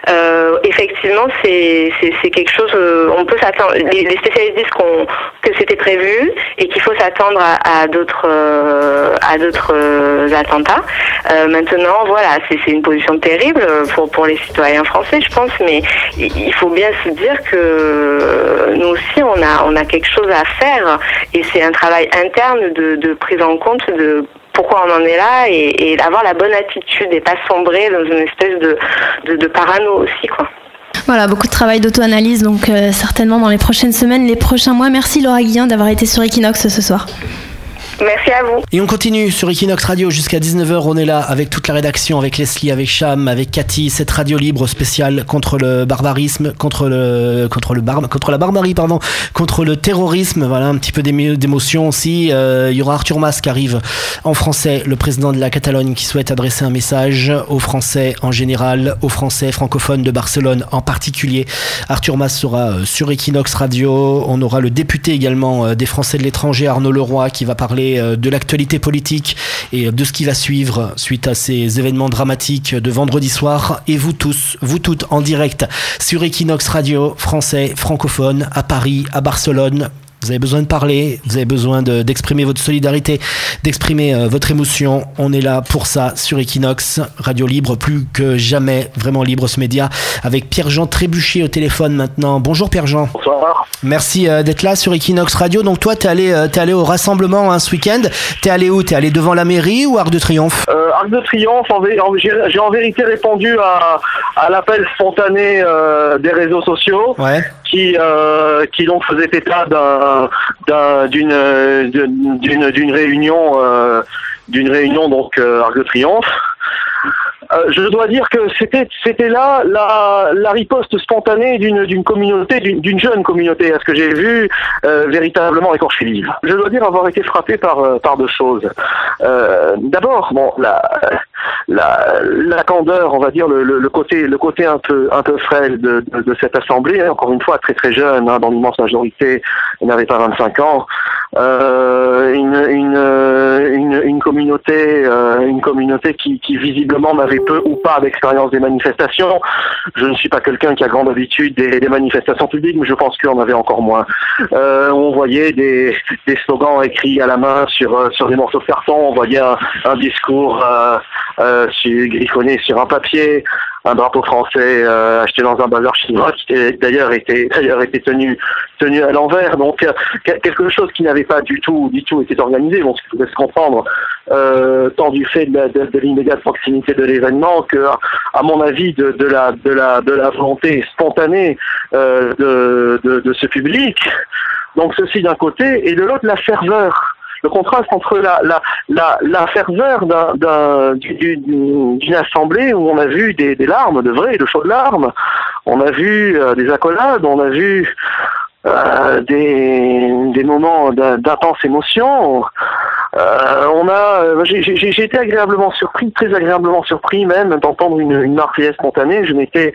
[SPEAKER 14] Euh, effectivement, c'est quelque chose, on peut s'attendre. Les, spécialistes disent qu'on que c'était prévu et qu'il faut s'attendre à, à d'autres à d'autres attentats. Euh, maintenant, voilà, c'est une position terrible pour pour les citoyens français, je pense, mais il faut bien se dire que nous aussi on a, on a quelque chose à faire et c'est un travail interne de, prise en compte de pourquoi on en est là et, et d'avoir la bonne attitude et pas sombrer dans une espèce de, de, parano aussi quoi.
[SPEAKER 3] Voilà, beaucoup de travail d'auto-analyse, donc euh, certainement dans les prochaines semaines, les prochains mois. Merci Laura Guillin d'avoir été sur Equinox ce soir.
[SPEAKER 14] Merci à vous.
[SPEAKER 2] Et on continue sur Equinox Radio jusqu'à 19h. On est là avec toute la rédaction, avec Leslie, avec Cham, avec Cathy. Cette radio libre spéciale contre le barbarisme, contre le, contre le contre la barbarie, pardon, contre le terrorisme. Voilà, un petit peu d'émotion aussi. Euh, il y aura Arthur Mas qui arrive en français, le président de la Catalogne qui souhaite adresser un message aux Français en général, aux Français francophones de Barcelone en particulier. Arthur Mas sera euh, sur Equinox Radio. On aura le député également euh, des Français de l'étranger, Arnaud Leroy, qui va parler de l'actualité politique et de ce qui va suivre suite à ces événements dramatiques de vendredi soir. Et vous tous, vous toutes en direct sur Equinox Radio, français, francophone, à Paris, à Barcelone, vous avez besoin de parler, vous avez besoin d'exprimer votre solidarité, d'exprimer euh, votre émotion. On est là pour ça sur Equinox, radio libre, plus que jamais, vraiment libre ce média, avec Pierre-Jean Trébuchet au téléphone maintenant. Bonjour Pierre-Jean.
[SPEAKER 15] Bonsoir.
[SPEAKER 2] Merci euh, d'être là sur Equinox Radio. Donc toi, t'es allé, euh, es allé au rassemblement hein, ce week-end. T'es allé où? T'es allé devant la mairie ou Arc de Triomphe?
[SPEAKER 15] Euh, Arc de Triomphe, j'ai en vérité répondu à, à l'appel spontané euh, des réseaux sociaux.
[SPEAKER 2] Ouais
[SPEAKER 15] qui euh, qui donc faisait état d'un d'une d'une d'une réunion euh, d'une réunion donc euh, Arc de Triomphe. Euh, je dois dire que c'était c'était là la, la riposte spontanée d'une d'une communauté d'une jeune communauté à ce que j'ai vu euh, véritablement vivre. Je dois dire avoir été frappé par euh, par deux choses. Euh, D'abord, bon la, la candeur, on va dire le, le, côté le côté un peu un peu frêle de, cette assemblée, hein, encore une fois très très jeune, hein, dans l'immense majorité, n'avait pas 25 ans. une, une, une communauté une communauté qui, visiblement n'avait peu ou pas d'expérience des manifestations. Je ne suis pas quelqu'un qui a grande habitude des, manifestations publiques, mais je pense qu'on avait encore moins. Euh, on voyait des, slogans écrits à la main sur, euh, sur des morceaux de carton, on voyait un discours euh, sur, un papier, un drapeau français euh, acheté dans un bazar chinois qui d'ailleurs était d'ailleurs était tenu tenu à l'envers. Donc euh, quelque chose qui n'avait pas du tout du tout été organisé. Bon ce pouvait se comprendre euh, tant du fait de, l'immédiate proximité de l'événement que à mon avis de, la de la de la volonté spontanée euh, de de ce public. Donc ceci d'un côté et de l'autre la ferveur le contraste entre la, la, la, la ferveur d'une un, assemblée où on a vu des, des, larmes, de vraies, de chaudes larmes, on a vu euh, des accolades, on a vu euh, des, des moments d'intense émotion. Euh, on a, j'ai été agréablement surpris, très agréablement surpris même d'entendre une, une Marseillaise spontanée. Je m'étais,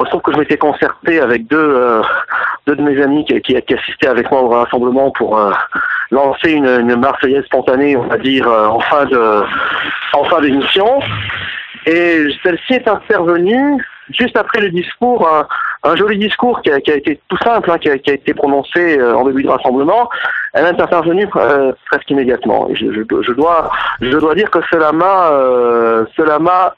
[SPEAKER 15] je trouve que je m'étais concerté avec deux, euh, deux de mes amis qui, qui, assistaient avec moi au rassemblement pour euh, lancer une, une, Marseillaise spontanée, on va dire en fin de, en fin d'émission. Et celle-ci est intervenue juste après le discours, un, un joli discours qui a, qui a, été tout simple, hein, qui, a, qui, a, été prononcé euh, en début de rassemblement, elle est intervenue euh, presque immédiatement. Et je, je, je dois, je dois dire que cela m'a, euh, cela m'a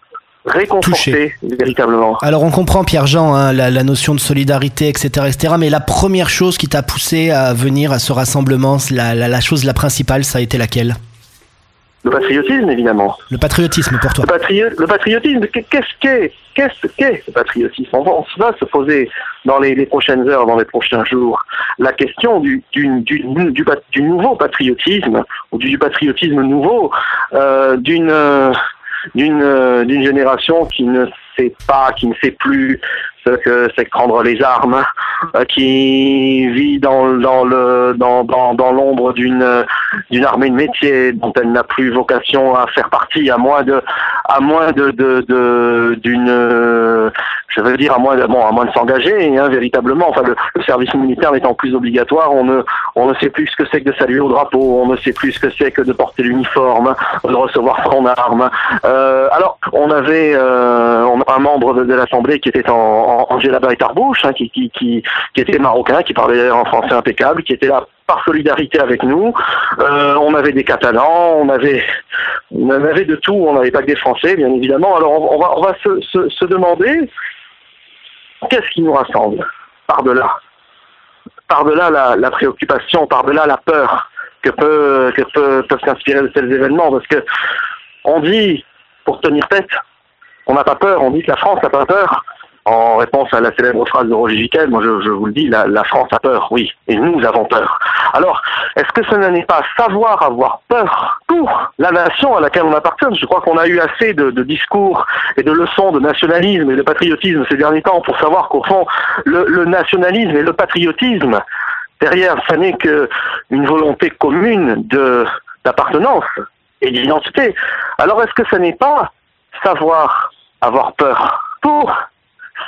[SPEAKER 15] réconforté véritablement.
[SPEAKER 2] Alors on comprend Pierre-Jean hein, la, la notion de solidarité, etc., etc. Mais la première chose qui t'a poussé à venir à ce rassemblement, la, la, la chose la principale, ça a été laquelle?
[SPEAKER 15] Le patriotisme, évidemment.
[SPEAKER 2] Le patriotisme pour toi.
[SPEAKER 15] Le, patrio- le patriotisme, qu'est- qu'est-ce qu'est Qu'est-ce qu'est le patriotisme? On va, on va se poser dans les, les prochaines heures, dans les prochains jours, la question du, du, du, du, nouveau patriotisme, ou du, patriotisme nouveau, euh, d'une euh, d'une euh, d'une génération qui ne sait pas, qui ne sait plus que c'est que prendre les armes, euh, qui vit dans dans le dans dans, dans l'ombre d'une d'une armée de métier dont elle n'a plus vocation à faire partie, à moins de à moins de de de- je veux dire à moins de, bon à moins de s'engager hein, véritablement. Enfin le, service militaire n'étant plus obligatoire on ne on ne sait plus ce que c'est que de saluer au drapeau on ne sait plus ce que c'est que de porter l'uniforme de recevoir son arme. Euh, alors on avait euh, on a un membre de, de l'assemblée qui était en Angela Tarbouche hein, qui, qui était marocain qui parlait en français impeccable qui était là par solidarité avec nous. Euh, on avait des Catalans, on avait, on avait de tout. On n'avait pas que des Français, bien évidemment. Alors on, va, se, demander qu'est-ce qui nous rassemble par-delà, par-delà la, la préoccupation, par-delà la peur que peut, que peut, peuvent s'inspirer de tels événements, parce que on dit pour tenir tête, on n'a pas peur. On dit que la France n'a pas peur. En réponse à la célèbre phrase de Roger Giquel, moi je, vous le dis, la, France a peur, oui, et nous avons peur. Alors, est-ce que ce n'est pas savoir avoir peur pour la nation à laquelle on appartient? Je crois qu'on a eu assez de, discours et de leçons de nationalisme et de patriotisme ces derniers temps pour savoir qu'au fond, le, nationalisme et le patriotisme, derrière, ça n'est qu'une volonté commune d'appartenance et d'identité. Alors, est-ce que ce n'est pas savoir avoir peur pour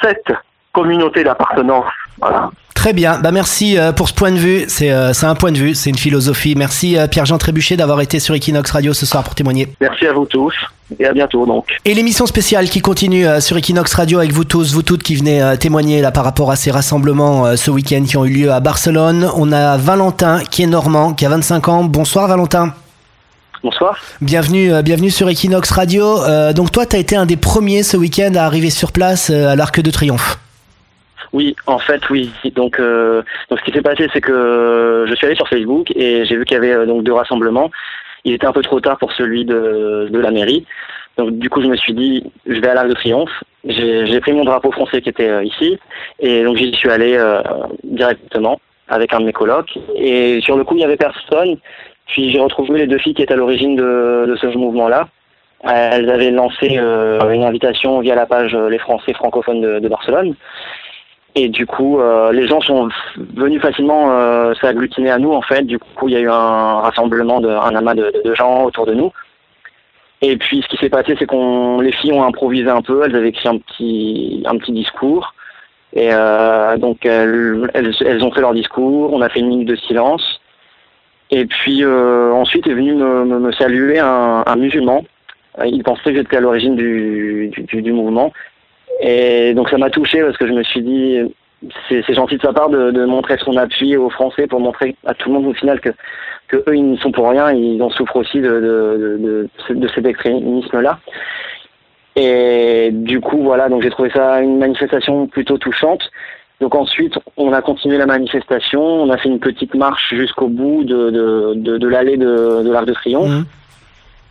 [SPEAKER 15] cette communauté d'appartenance Voilà.
[SPEAKER 2] Très bien, bah merci euh, pour ce point de vue. C'est euh, c'est un point de vue, c'est une philosophie. Merci euh, Pierre-Jean Trébuchet d'avoir été sur Equinox Radio ce soir pour témoigner.
[SPEAKER 15] Merci à vous tous et à bientôt donc.
[SPEAKER 2] Et l'émission spéciale qui continue sur Equinox Radio avec vous tous, vous toutes qui venez témoigner là par rapport à ces rassemblements ce week-end qui ont eu lieu à Barcelone. On a Valentin qui est normand, qui a 25 ans. Bonsoir Valentin.
[SPEAKER 16] Bonsoir.
[SPEAKER 2] Bienvenue, euh, bienvenue sur Equinox Radio. Euh, donc toi, tu as été un des premiers ce week-end à arriver sur place euh, à l'Arc de Triomphe.
[SPEAKER 16] Oui, en fait, oui. Donc, donc ce qui s'est passé, c'est que je suis allé sur Facebook et j'ai vu qu'il y avait donc deux rassemblements. Il était un peu trop tard pour celui de, de la mairie. Donc, du coup, je me suis dit, je vais à l'Arc de Triomphe. J'ai pris mon drapeau français qui était ici et donc j'y suis allé directement avec un de mes colocs. Et sur le coup, il y avait personne. Puis j'ai retrouvé les deux filles qui étaient à l'origine de, ce mouvement-là. Elles avaient lancé euh, une invitation via la page euh, Les Français francophones de, Barcelone. Et du coup, euh, les gens sont venus facilement s'agglutiner à nous en fait. Du coup, il y a eu un rassemblement, de, un amas de, gens autour de nous. Et puis, ce qui s'est passé, c'est qu'on, les filles ont improvisé un peu. Elles avaient écrit un petit, un petit discours. Et donc, elles, elles ont fait leur discours. On a fait une minute de silence. Et puis euh, ensuite est venu me, saluer un, musulman. Il pensait que j'étais à l'origine du, du, du- mouvement. Et donc ça m'a touché parce que je me suis dit, c'est gentil de sa part de, montrer son appui aux Français pour montrer à tout le monde au final que, eux ils ne sont pour rien, ils en souffrent aussi de, de, cet extrémisme-là. Et du coup voilà, donc j'ai trouvé ça une manifestation plutôt touchante. Donc ensuite, on a continué la manifestation, on a fait une petite marche jusqu'au bout de, de, de, de l'allée de, de l'Arc de Triomphe.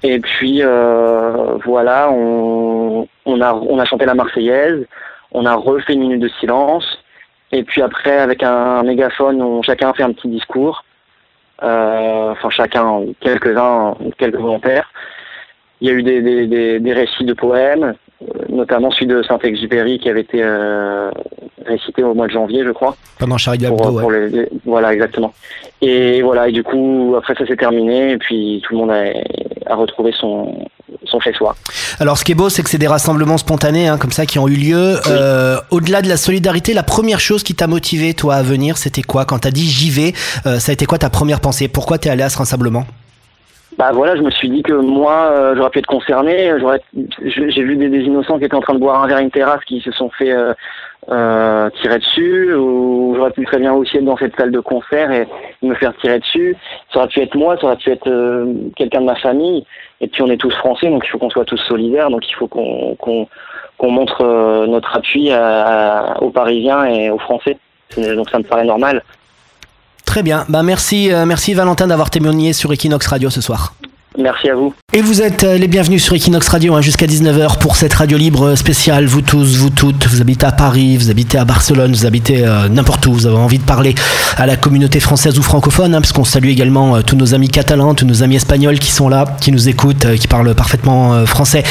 [SPEAKER 16] Et puis euh, voilà, on, on, a, on a chanté la Marseillaise, on a refait une minute de silence, et puis après, avec un, mégaphone, on, chacun a fait un petit discours, euh, enfin chacun, quelques-uns, quelques volontaires. Il y a eu des, des, des, des récits de poèmes, notamment celui de Saint-Exupéry qui avait été euh, récité au mois de janvier, je crois.
[SPEAKER 2] Pendant Charlie
[SPEAKER 16] Pour-
[SPEAKER 2] Hebdo,
[SPEAKER 16] pour les- les- voilà, exactement. Et voilà, et du coup, après ça s'est terminé, et puis tout le monde a, a retrouvé son, son chez soi.
[SPEAKER 2] Alors ce qui est beau, c'est que c'est des rassemblements spontanés, hein, comme ça, qui ont eu lieu. Euh, Au-delà de la solidarité, la première chose qui t'a motivé, toi, à venir, c'était quoi? Quand t'as dit j'y vais, euh, ça a été quoi ta première pensée? Pourquoi t'es allé à ce rassemblement?
[SPEAKER 16] Bah voilà, je me suis dit que moi, euh, j'aurais pu être concerné. J'aurais, j'ai vu des, innocents qui étaient en train de boire un verre à une terrasse qui se sont fait euh, euh, tirer dessus. Ou j'aurais pu très bien aussi être dans cette salle de concert et me faire tirer dessus. Ça aurait pu être moi, ça aurait pu être euh, quelqu'un de ma famille. Et puis on est tous français, donc il faut qu'on soit tous solidaires. Donc il faut qu'on montre euh, notre appui aux Parisiens et aux Français. Donc ça me paraît normal.
[SPEAKER 2] Très bien. Bah merci, euh, merci Valentin d'avoir témoigné sur Equinox Radio ce soir.
[SPEAKER 16] Merci à vous.
[SPEAKER 2] Et vous êtes euh, les bienvenus sur Equinox Radio hein, jusqu'à 19h pour cette radio libre spéciale. Vous tous, vous toutes, vous habitez à Paris, vous habitez à Barcelone, vous habitez euh, n'importe où, vous avez envie de parler à la communauté française ou francophone, hein, parce qu'on salue également euh, tous nos amis catalans, tous nos amis espagnols qui sont là, qui nous écoutent, euh, qui parlent parfaitement euh, français.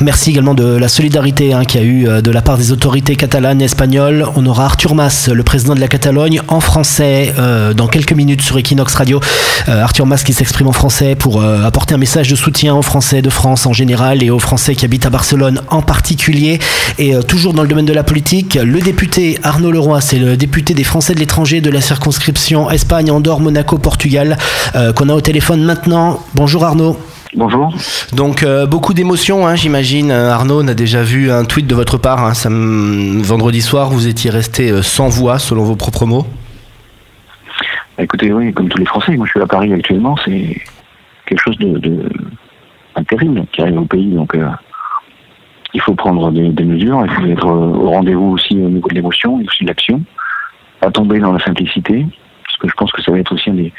[SPEAKER 2] Merci également de la solidarité hein, qu'il y a eu euh, de la part des autorités catalanes et espagnoles. On aura Arthur Mas, le président de la Catalogne, en français euh, dans quelques minutes sur Equinox Radio. Arthur Mas qui s'exprime en français pour apporter un message de soutien aux Français de France en général et aux Français qui habitent à Barcelone en particulier. Et euh, toujours dans le domaine de la politique, le député Arnaud Leroy, c'est le député des Français de l'étranger de la circonscription Espagne, Andorre, Monaco, Portugal, euh, qu'on a au téléphone maintenant. Bonjour Arnaud.
[SPEAKER 17] Bonjour.
[SPEAKER 2] Donc euh, beaucoup d'émotions, hein, j'imagine. Arnaud, on a déjà vu un tweet de votre part. Hein, ça, vendredi soir, vous étiez resté sans voix, selon vos propres mots.
[SPEAKER 17] Écoutez, oui, comme tous les Français, moi je suis à Paris actuellement, c'est quelque chose de, terrible qui arrive au pays. Donc, euh, il faut prendre des, mesures, il faut être au rendez-vous aussi au niveau de l'émotion et aussi de l'action, pas tomber dans la simplicité, parce que je pense que ça va être aussi un des,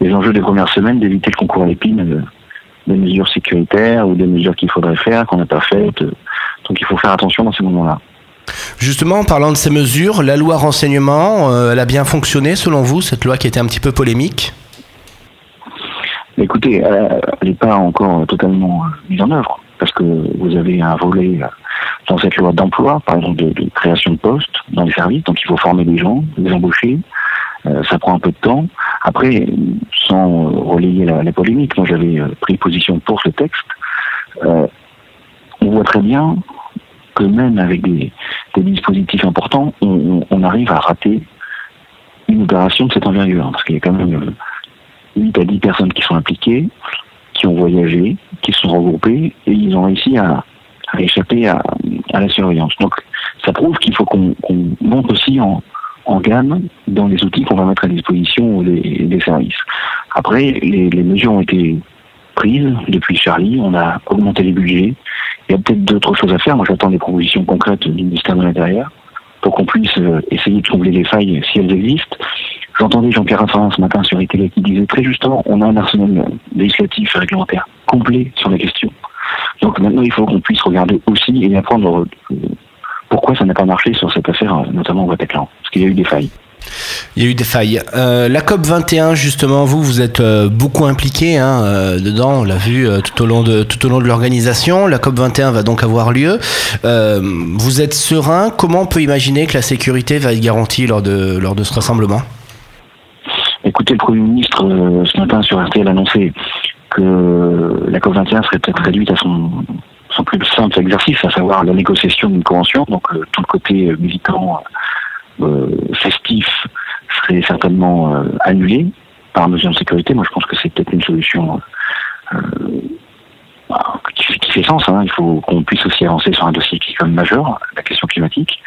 [SPEAKER 17] des enjeux des premières semaines d'éviter le concours à l'épine de, des mesures sécuritaires ou des mesures qu'il faudrait faire qu'on n'a pas faites. Donc, il faut faire attention dans ces moments-là.
[SPEAKER 2] Justement, en parlant de ces mesures, la loi renseignement, euh, elle a bien fonctionné selon vous, cette loi qui était un petit peu polémique?
[SPEAKER 17] Écoutez, elle n'est pas encore totalement mise en œuvre, parce que vous avez un volet dans cette loi d'emploi, par exemple de, création de postes dans les services, donc il faut former des gens, les embaucher, euh, ça prend un peu de temps. Après, sans relayer la, polémique, moi j'avais pris position pour ce texte, euh, on voit très bien que même avec des, dispositifs importants, on, on, arrive à rater une opération de cette envergure, parce qu'il y a quand même 8 à 10 personnes qui sont impliquées, qui ont voyagé, qui se sont regroupées, et ils ont réussi à, échapper à, la surveillance. Donc ça prouve qu'il faut qu'on qu monte aussi en, gamme dans les outils qu'on va mettre à disposition des, services. Après, les, les, mesures ont été prises depuis Charlie, on a augmenté les budgets, il y a peut-être d'autres choses à faire, moi j'attends des propositions concrètes du ministère de l'Intérieur pour qu'on puisse essayer de combler les failles si elles existent. J'entendais Jean-Pierre Raffarin ce matin sur les télé qui disait très justement on a un arsenal législatif réglementaire complet sur la question. Donc maintenant il faut qu'on puisse regarder aussi et apprendre pourquoi ça n'a pas marché sur cette affaire, notamment au Bataclan, parce qu'il y a eu des failles.
[SPEAKER 2] Il y a eu des failles. Euh, la COP 21, justement, vous, vous êtes euh, beaucoup impliqué hein, euh, dedans. On l'a vu tout au long de tout au long de l'organisation. La COP 21 va donc avoir lieu. vous êtes serein. Comment on peut imaginer que la sécurité va être garantie lors de lors de ce rassemblement?
[SPEAKER 17] Écoutez, le Premier ministre ce matin sur RTL a annoncé que la COP 21 serait peut-être réduite à son plus simple exercice, à savoir la négociation d'une convention. Donc tout le côté militant euh, festif serait certainement euh, annulé par mesure de sécurité. Moi, je pense que c'est peut-être une solution euh, qui, qui, fait sens. Hein. Il faut qu'on puisse aussi avancer sur un dossier qui est quand même majeur, la question climatique.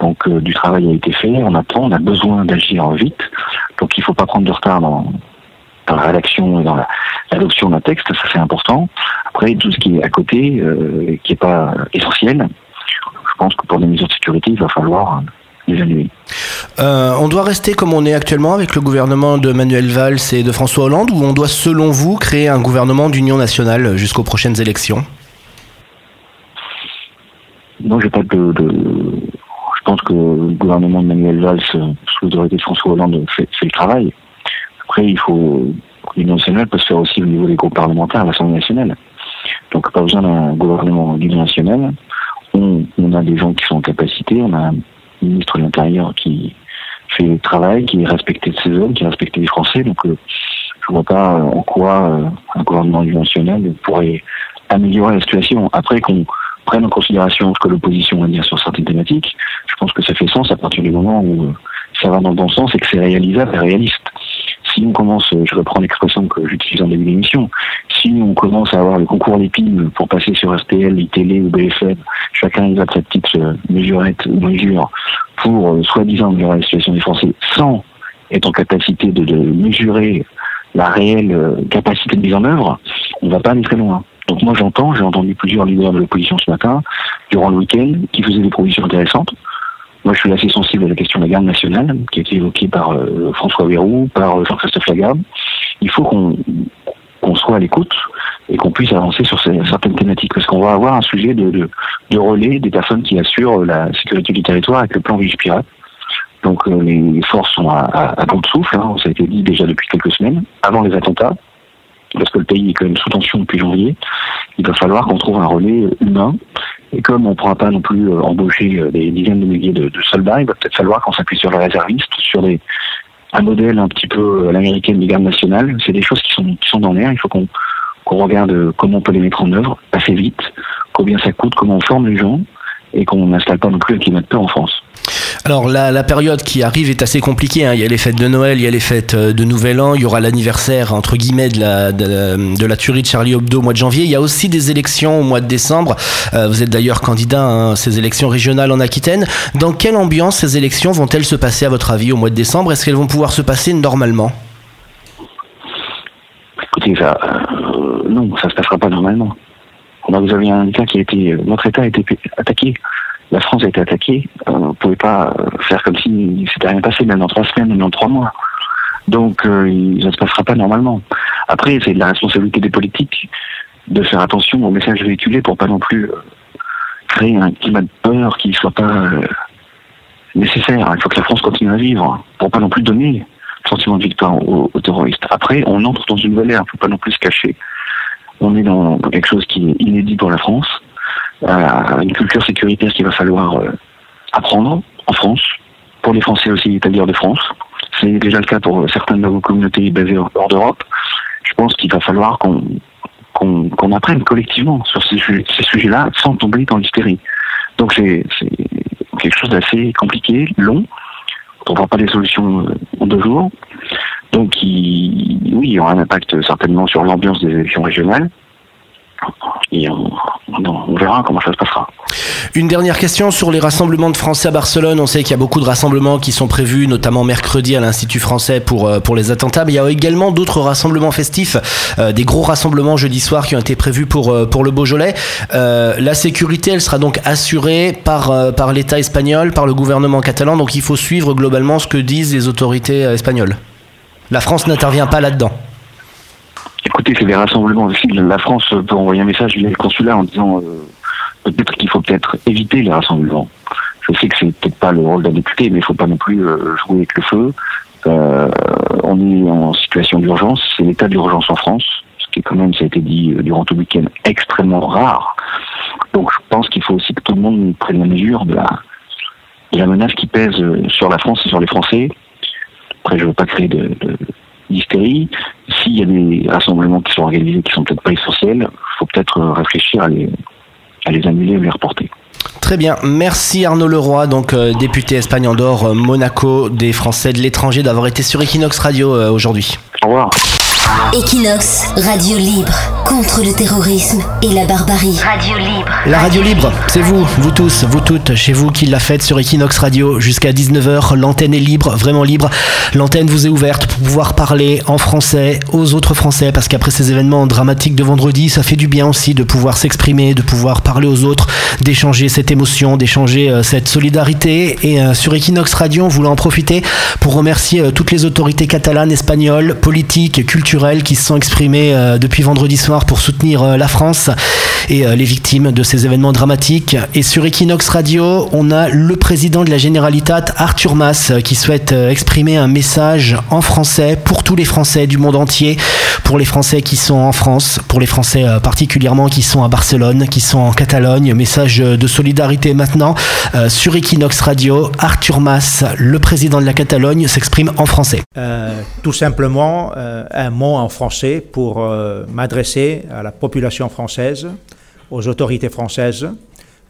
[SPEAKER 17] Donc, euh, du travail a été fait, on attend, on a besoin d'agir vite. Donc, il ne faut pas prendre de retard dans, dans la rédaction et dans l'adoption d'un texte, ça c'est important. Après, tout ce qui est à côté, euh, qui n'est pas essentiel, je pense que pour des mesures de sécurité, il va falloir
[SPEAKER 2] euh, on doit rester comme on est actuellement avec le gouvernement de Manuel Valls et de François Hollande ou on doit, selon vous, créer un gouvernement d'union nationale jusqu'aux prochaines élections?
[SPEAKER 17] Non, j'ai pas de, de, Je pense que le gouvernement de Manuel Valls, sous l'autorité de François Hollande, fait, fait, le travail. Après, il faut. L'union nationale peut se faire aussi au niveau des groupes parlementaires à l'Assemblée nationale. Donc, pas besoin d'un gouvernement d'union nationale. On, on, a des gens qui sont en capacité, on a ministre de l'Intérieur qui fait le travail, qui est respecté de ses hommes, qui est respecté des Français. Donc, euh, je vois pas en quoi euh, un gouvernement national pourrait améliorer la situation. Après qu'on prenne en considération ce que l'opposition va dire sur certaines thématiques, je pense que ça fait sens à partir du moment où euh, ça va dans le bon sens et que c'est réalisable et réaliste. Si on commence, je reprends l'expression que j'utilise en début d'émission, si on commence à avoir le concours l'épine pour passer sur RTL, ITélé ou BFM, chacun y va de sa petite euh, mesurette ou mesure pour euh, soi-disant améliorer la situation des Français sans être en capacité de, mesurer la réelle euh, capacité de mise en œuvre, on va pas aller très loin. Donc moi j'entends, j'ai entendu plusieurs leaders de l'opposition ce matin, durant le week-end, qui faisaient des propositions intéressantes. Moi je suis assez sensible à la question de la garde nationale, qui a été évoquée par euh, François Bayrou, par euh, Jean-Christophe Lagarde. Il faut qu'on qu'on soit à l'écoute et qu'on puisse avancer sur certaines thématiques, parce qu'on va avoir un sujet de, de, de relais des personnes qui assurent la sécurité du territoire avec le plan Vigipirate. Donc euh, les forces sont à, à, à de souffle, hein, ça a été dit déjà depuis quelques semaines, avant les attentats, parce que le pays est quand même sous tension depuis janvier. Il va falloir qu'on trouve un relais humain. Et comme on ne pourra pas non plus euh, embaucher euh, des dizaines de milliers de, soldats, il va peut-être falloir qu'on s'appuie sur les réservistes, sur un modèle un petit peu à l'américaine des gardes nationales. C'est des choses qui sont, qui dans l'air. Il faut qu'on regarde euh, comment on peut les mettre en œuvre assez vite, combien ça coûte, comment on forme les gens, et qu'on n'installe pas non plus un climat de peur en France.
[SPEAKER 2] Alors la, période qui arrive est assez compliquée. hein. Il y a les fêtes de Noël, il y a les fêtes euh, de Nouvel An, il y aura l'anniversaire entre guillemets de la, tuerie de Charlie Hebdo au mois de janvier. Il y a aussi des élections au mois de décembre. Euh, vous êtes d'ailleurs candidat à ces élections régionales en Aquitaine. Dans quelle ambiance ces élections vont-elles se passer à votre avis au mois de décembre? Est-ce qu'elles vont pouvoir se passer normalement?
[SPEAKER 17] Écoutez, ça, euh, non, ça se passera pas normalement. Vous avez un État qui a été, notre État a été attaqué. La France a été attaquée. Euh, on ne pouvait pas euh, faire comme si c'était rien passé, même dans trois semaines, même dans trois mois. Donc, euh, ça ne se passera pas normalement. Après, c'est de la responsabilité des politiques de faire attention aux messages véhiculés pour pas non plus créer un climat de peur qui soit pas nécessaire. Il faut que la France continue à vivre pour pas non plus donner le sentiment de victoire aux, aux terroristes. Après, on entre dans une nouvelle ère. Il ne faut pas non plus se cacher. On est dans quelque chose qui est inédit pour la France, une culture sécuritaire qu'il va falloir euh, apprendre en France, pour les Français aussi établir de France. C'est déjà le cas pour certaines de vos communautés basées hors d'Europe. Je pense qu'il va falloir qu'on qu'on apprenne collectivement sur ces, su- ces sujets-là sans tomber dans l'hystérie. Donc c'est quelque chose d'assez compliqué, long. On ne trouvera pas des solutions euh, en deux jours. Donc oui, il y aura un impact certainement sur l'ambiance des élections régionales. On, verra comment ça se passera.
[SPEAKER 2] Une dernière question sur les rassemblements de Français à Barcelone. On sait qu'il y a beaucoup de rassemblements qui sont prévus, notamment mercredi à l'Institut français pour, euh, pour les attentats. Mais il y a également d'autres rassemblements festifs, euh, des gros rassemblements jeudi soir qui ont été prévus pour, euh, pour le Beaujolais. La sécurité, elle sera donc assurée par, par l'État espagnol, par le gouvernement catalan. Donc il faut suivre globalement ce que disent les autorités espagnoles. La France n'intervient pas là-dedans.
[SPEAKER 17] Écoutez, c'est des rassemblements. La France peut envoyer un message via le consulat en disant euh, peut-être qu'il faut peut-être éviter les rassemblements. Je sais que c'est peut-être pas le rôle d'un député, mais il faut pas non plus euh, jouer avec le feu. Euh, on est en situation d'urgence, c'est l'état d'urgence en France, ce qui est quand même, ça a été dit euh, durant tout le week-end, extrêmement rare. Donc je pense qu'il faut aussi que tout le monde prenne la mesure de la, de la menace qui pèse euh, sur la France et sur les Français. Après, je veux pas créer de, de- d'hystérie. S'il y a des rassemblements qui sont organisés qui sont peut-être pas essentiels, il faut peut-être euh, réfléchir à les, à les annuler ou les reporter.
[SPEAKER 2] Très bien, merci Arnaud Leroy, donc euh, député Espagne Andorre, euh, Monaco des Français de l'étranger, d'avoir été sur Equinox Radio euh, aujourd'hui.
[SPEAKER 17] Au revoir.
[SPEAKER 1] Equinox, radio libre, contre le terrorisme et la barbarie.
[SPEAKER 11] Radio libre.
[SPEAKER 2] La radio libre, c'est vous, vous tous, vous toutes, chez vous qui la faites sur Equinox Radio jusqu'à 19h. L'antenne est libre, vraiment libre. L'antenne vous est ouverte pour pouvoir parler en français aux autres Français parce qu'après ces événements dramatiques de vendredi, ça fait du bien aussi de pouvoir s'exprimer, de pouvoir parler aux autres, d'échanger cette émotion, d'échanger euh, cette solidarité. Et euh, sur Equinox Radio, on voulait en profiter pour remercier euh, toutes les autorités catalanes, espagnoles, politiques, culturelles qui se sont exprimées euh, depuis vendredi soir pour soutenir euh, la France et euh, les victimes de ces événements dramatiques. Et sur Equinox Radio, on a le président de la Généralitat, Arthur Mas, qui souhaite exprimer un message en français pour tous les Français du monde entier, pour les Français qui sont en France, pour les Français particulièrement qui sont à Barcelone, qui sont en Catalogne. Message de solidarité maintenant sur Equinox Radio. Arthur Mas, le président de la Catalogne, s'exprime en français.
[SPEAKER 18] Tout simplement euh, un mot en français pour euh, m'adresser à la population française, aux autorités françaises,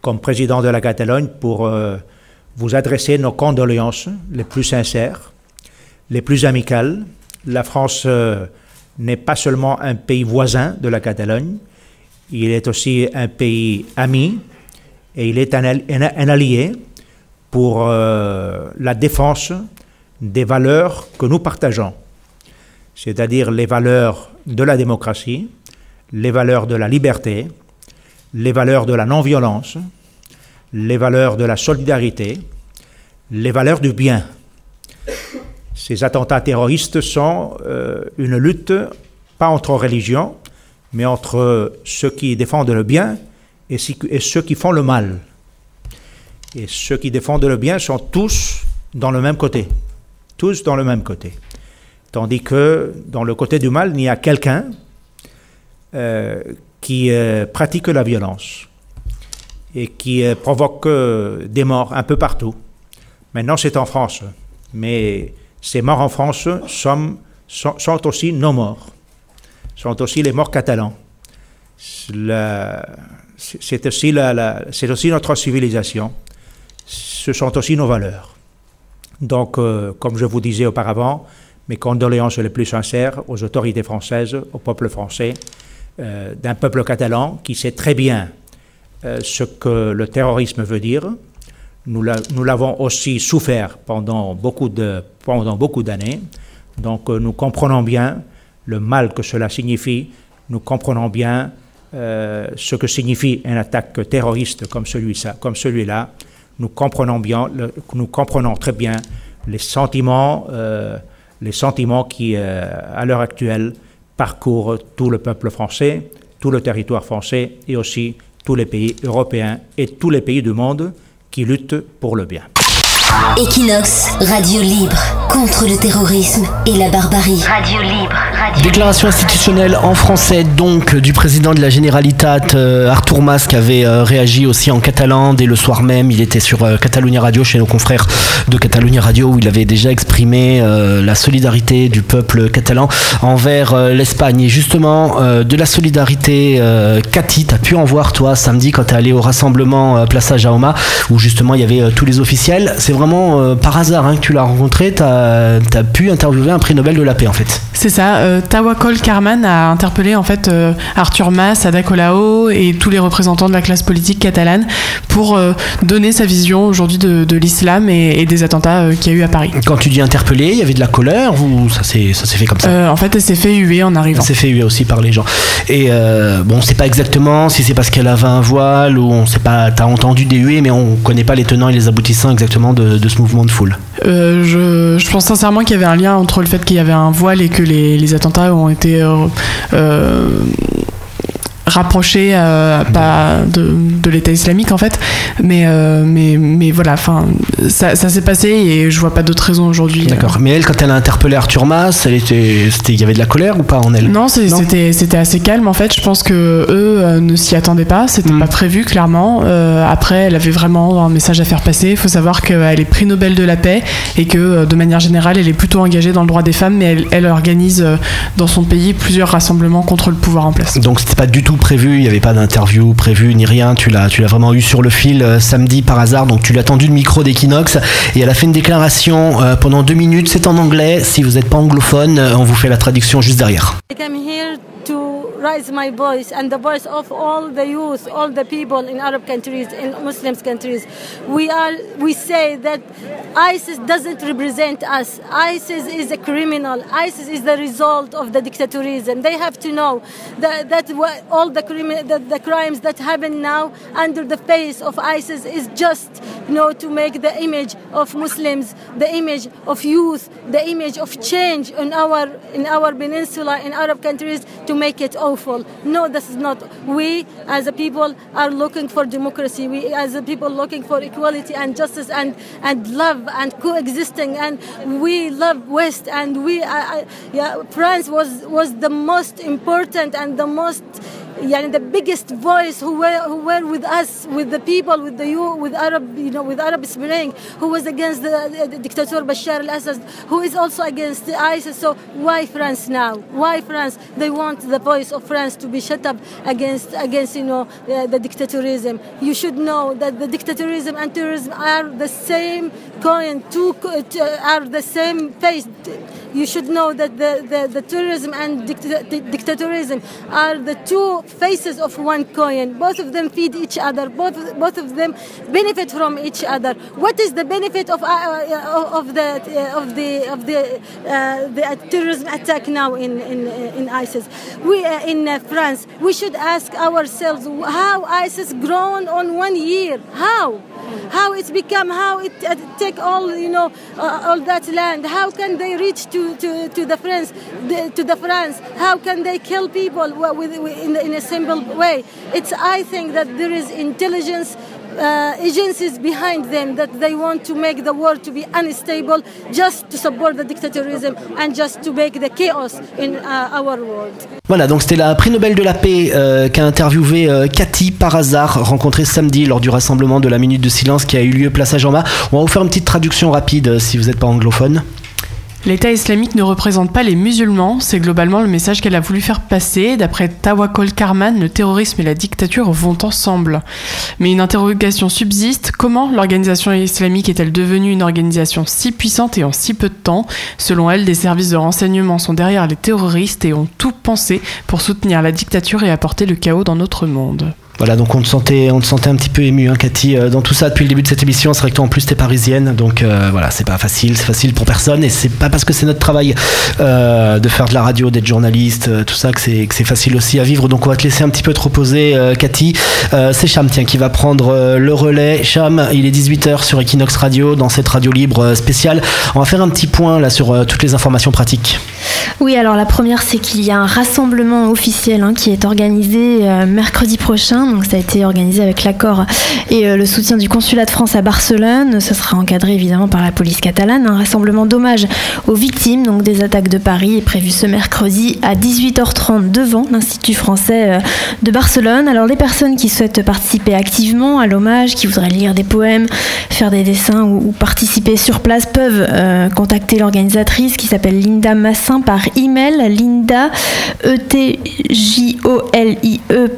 [SPEAKER 18] comme président de la Catalogne, pour euh, vous adresser nos condoléances les plus sincères, les plus amicales. La France euh, n'est pas seulement un pays voisin de la Catalogne, il est aussi un pays ami et il est un, allié pour la défense des valeurs que nous partageons, c'est-à-dire les valeurs de la démocratie, les valeurs de la liberté, les valeurs de la non-violence, les valeurs de la solidarité, les valeurs du bien. Ces attentats terroristes sont euh, une lutte, pas entre religions, mais entre ceux qui défendent le bien et ceux qui font le mal. Et ceux qui défendent le bien sont tous dans le même côté. Tous dans le même côté. Tandis que dans le côté du mal, il y a quelqu'un euh, qui euh, pratique la violence et qui euh, provoque des morts un peu partout. Maintenant, c'est en France. Mais ces morts en France sont, aussi nos morts, sont aussi les morts catalans. C'est aussi, notre civilisation ce sont aussi nos valeurs. Donc, comme je vous disais auparavant, mes condoléances les plus sincères aux autorités françaises, au peuple français, euh, d'un peuple catalan qui sait très bien euh, ce que le terrorisme veut dire. Nous l'avons aussi souffert pendant beaucoup de pendant beaucoup d'années. Donc, nous comprenons bien le mal que cela signifie. Nous comprenons bien ce que signifie une attaque terroriste comme celui-là. Comme celui -là nous comprenons bien, nous comprenons très bien les sentiments, euh, les sentiments qui, euh, à l'heure actuelle, parcourent tout le peuple français, tout le territoire français et aussi tous les pays européens et tous les pays du monde qui luttent pour le bien.
[SPEAKER 1] Equinox, radio libre contre le terrorisme et la barbarie.
[SPEAKER 11] Radio libre, radio
[SPEAKER 2] Déclaration institutionnelle en français donc du président de la Generalitat euh, Artur Mas qui avait euh, réagi aussi en catalan dès le soir même. Il était sur euh, Catalunya Radio chez nos confrères de Catalunya Radio où il avait déjà exprimé la solidarité du peuple catalan envers l'Espagne. Et justement, de la solidarité, Cathy, tu as pu en voir toi samedi quand tu es allé au rassemblement Plaza Jaume où justement il y avait tous les officiels. C'est vraiment euh, par hasard hein, que tu l'as rencontré, tu as, pu interviewer un prix Nobel de la paix en fait.
[SPEAKER 5] C'est ça, euh, Tawakol Karman a interpellé en fait euh, Arthur Mas, Ada Colau et tous les représentants de la classe politique catalane pour donner sa vision aujourd'hui de, l'islam et, des attentats qu'il y a eu à Paris.
[SPEAKER 2] Quand tu dis interpellé, il y avait de la colère ou ça s'est fait comme ça?
[SPEAKER 5] En fait, elle s'est fait huer en arrivant.
[SPEAKER 2] Elle s'est fait huer aussi par les gens. Et bon, on sait pas exactement si c'est parce qu'elle avait un voile ou on sait pas, t'as entendu des huées, mais on connaît pas les tenants et les aboutissants exactement de, de, ce mouvement de foule
[SPEAKER 5] euh, je, pense sincèrement qu'il y avait un lien entre le fait qu'il y avait un voile et que les, les attentats ont été euh, euh rapproché euh, pas de, de l'État islamique en fait. Mais euh, mais mais voilà enfin ça, ça s'est passé et je vois pas d'autres raisons aujourd'hui
[SPEAKER 2] d'accord. Mais elle quand elle a interpellé Arthur Mas elle était il y avait de la colère ou pas en elle?
[SPEAKER 5] Non c'était c'était assez calme en fait. Je pense que eux euh, ne s'y attendaient pas. C'était hmm. pas prévu clairement. Après elle avait vraiment un message à faire passer. Il faut savoir qu'elle est prix Nobel de la paix et que de manière générale elle est plutôt engagée dans le droit des femmes mais elle, elle organise dans son pays plusieurs rassemblements contre le pouvoir en place.
[SPEAKER 2] Donc c'était pas du tout prévu, il n'y avait pas d'interview prévue ni rien. Tu l'as, tu l'as vraiment eu sur le fil euh, samedi par hasard. Donc tu l'as tendu le micro d'Equinox et elle a fait une déclaration euh, pendant deux minutes. C'est en anglais. Si vous n'êtes pas anglophone, euh, on vous fait la traduction juste derrière.
[SPEAKER 19] Raise my voice and the voice of all the youth, all the people in Arab countries, in Muslim countries. We are, we say that ISIS doesn't represent us. ISIS is a criminal. ISIS is the result of the dictatorism. They have to know that, that all the, the, the crimes that happen now under the face of ISIS is just, you know, to make the image of Muslims, the image of youth, the image of change in our in our peninsula, in Arab countries, to make it awful. No, this is not. We, as a people, are looking for democracy. We, as a people, looking for equality and justice and, and love and coexisting. And we love West. And we, I, I, yeah, France was was the most important and the most yani the biggest voice who were who were with us, with the people, with the you, with Arab, you know, with Arab Spring, who was against the, the dictator Bashar al-Assad, who is also against the ISIS. So why France now? Why France? They want the voice of France to be shut up against against you know the, the dictatorism. You should know that the dictatorism and terrorism are the same coin, two t- are the same face. You should know that the, the, the tourism and dict- di- dictatorism are the two faces of one coin. Both of them feed each other. Both both of them benefit from each other. What is the benefit of uh, uh, of the uh, of the of the uh, the terrorism attack now in in in ISIS? We uh, in uh, France. We should ask ourselves how ISIS grown on one year. How? How it's become? How it uh, all you know uh, all that land? How can they reach to to, to the France the, to the France? How can they kill people with, with, in, in a simple way? It's I think that there is intelligence uh, agencies behind them that they want to make the world to be unstable just to support the dictatorism and just to make the chaos in uh, our world.
[SPEAKER 2] Voilà, donc c'était la prix Nobel de la paix euh, qu'a interviewé euh, Cathy par hasard, rencontrée samedi lors du rassemblement de la minute de silence qui a eu lieu place à Jean-Ma. On va vous faire une petite traduction rapide euh, si vous n'êtes pas anglophone.
[SPEAKER 5] L'État islamique ne représente pas les musulmans, c'est globalement le message qu'elle a voulu faire passer. D'après Tawakkol Karman, le terrorisme et la dictature vont ensemble. Mais une interrogation subsiste, comment l'organisation islamique est-elle devenue une organisation si puissante et en si peu de temps? Selon elle, des services de renseignement sont derrière les terroristes et ont tout pensé pour soutenir la dictature et apporter le chaos dans notre monde.
[SPEAKER 2] Voilà, donc on te sentait, on te sentait un petit peu ému, hein, Cathy, euh, dans tout ça depuis le début de cette émission. C'est vrai que toi en plus t'es parisienne, donc euh, voilà, c'est pas facile, c'est facile pour personne, et c'est pas parce que c'est notre travail euh, de faire de la radio, d'être journaliste, tout ça, que c'est facile aussi à vivre. Donc on va te laisser un petit peu te reposer, Cathy. C'est Cham, tiens, qui va prendre le relais. Cham, il est 18h sur Equinox Radio, dans cette radio libre spéciale. On va faire un petit point là sur toutes les informations pratiques.
[SPEAKER 3] Oui, alors la première, c'est qu'il y a un rassemblement officiel hein, qui est organisé mercredi prochain. Ça a été organisé avec l'accord et euh, le soutien du consulat de France à Barcelone. Ce sera encadré évidemment par la police catalane. Un rassemblement d'hommage aux victimes donc des attaques de Paris est prévu ce mercredi à 18h30 devant l'Institut français euh, de Barcelone. Alors les personnes qui souhaitent participer activement à l'hommage, qui voudraient lire des poèmes, faire des dessins ou, participer sur place peuvent euh, contacter l'organisatrice qui s'appelle Linda Massin par email linda e t j o l i e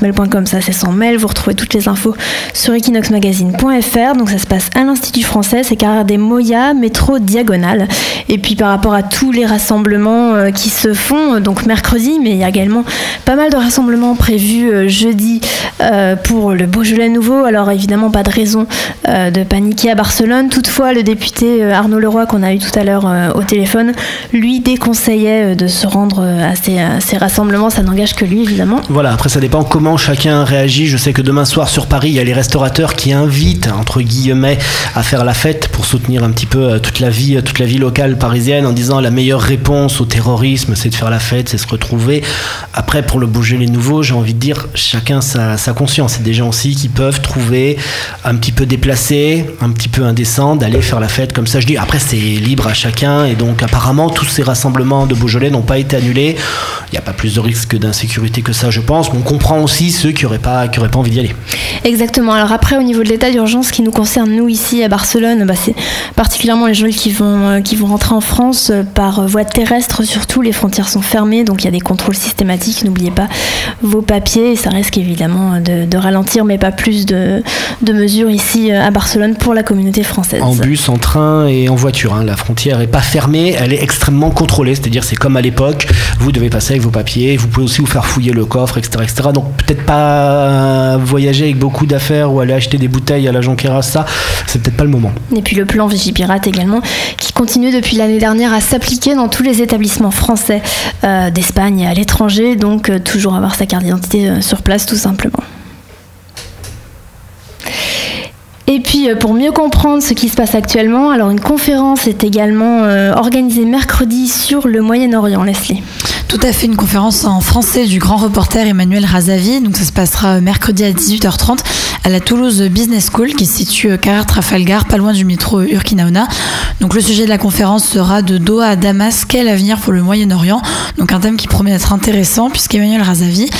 [SPEAKER 3] hotmail.com ça c'est son mail. Vous retrouvez toutes les infos sur equinoxmagazine.fr donc ça se passe à l'Institut français c'est carrière des Moya métro diagonale. Et puis par rapport à tous les rassemblements euh, qui se font euh, donc mercredi mais il y a également pas mal de rassemblements prévus euh, jeudi pour le Beaujolais nouveau. Alors évidemment pas de raison de paniquer à Barcelone. Toutefois le député Arnaud Leroy qu'on a eu tout à l'heure au téléphone lui déconseillait de se rendre à ces, à ces rassemblements. Ça n'engage que lui évidemment.
[SPEAKER 2] Voilà, après ça dépend comment chacun réagit. Je sais que demain soir sur Paris, il y a les restaurateurs qui invitent, entre guillemets, à faire la fête pour soutenir un petit peu euh, toute la vie, euh, toute la vie locale parisienne en disant la meilleure réponse au terrorisme, c'est de faire la fête, c'est se retrouver. Après, pour le bouger les nouveaux, j'ai envie de dire, chacun sa, sa conscience. C'est des gens aussi qui peuvent trouver un petit peu déplacé, un petit peu indécent d'aller faire la fête comme ça. Je dis, après, c'est libre à chacun et donc apparemment, tous ces rassemblements de Beaujolais n'ont pas été annulés. Il n'y a pas plus de risque d'insécurité que ça, je pense. On comprend aussi ceux qui n'auraient pas, qui auraient pas envie d'y aller.
[SPEAKER 3] Exactement. Alors après, au niveau de l'état d'urgence qui nous concerne, nous ici à Barcelone, bah, c'est particulièrement les gens qui vont, euh, qui vont rentrer en France euh, par voie terrestre surtout. Les frontières sont fermées, donc il y a des contrôles systématiques. N'oubliez pas vos papiers. Ça risque évidemment de, de ralentir, mais pas plus de, de mesures ici euh, à Barcelone pour la communauté française.
[SPEAKER 2] En bus, en train et en voiture. hein. La frontière n'est pas fermée, elle est extrêmement contrôlée. C'est-à-dire, c'est comme à l'époque, vous devez passer avec vos papiers, vous pouvez aussi vous faire fouiller le coffre, etc. etc. Donc, peut-être pas voyager avec beaucoup d'affaires ou aller acheter des bouteilles à la Jonquera, ça, c'est peut-être pas le moment.
[SPEAKER 3] Et puis le plan Vigipirate également, qui continue depuis l'année dernière à s'appliquer dans tous les établissements français euh, d'Espagne et à l'étranger, donc euh, toujours avoir sa carte d'identité euh, sur place tout simplement. Et puis euh, pour mieux comprendre ce qui se passe actuellement, alors une conférence est également euh, organisée mercredi sur le Moyen-Orient, Leslie.
[SPEAKER 4] Tout à fait, une conférence en français du grand reporter Emmanuel Razavi. Donc ça se passera mercredi à 18h30 à la Toulouse Business School qui se situe carrière Trafalgar, pas loin du métro Urquinaona. Donc le sujet de la conférence sera de Doha à Damas, quel avenir pour le Moyen-Orient? Donc un thème qui promet d'être intéressant puisqu'Emmanuel Razavi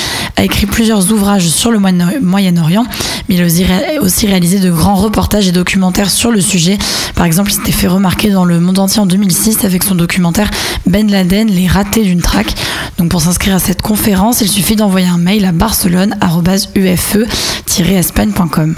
[SPEAKER 4] a écrit plusieurs ouvrages sur le Moyen-Orient, mais il a aussi ré- aussi réalisé de grands reportages et documentaires sur le sujet. Par exemple, il s'était fait remarquer dans le monde entier en 2006 avec son documentaire Ben Laden, les ratés d'une traque. Donc pour s'inscrire à cette conférence, il suffit d'envoyer un mail à barcelone.ufe-espagne.com.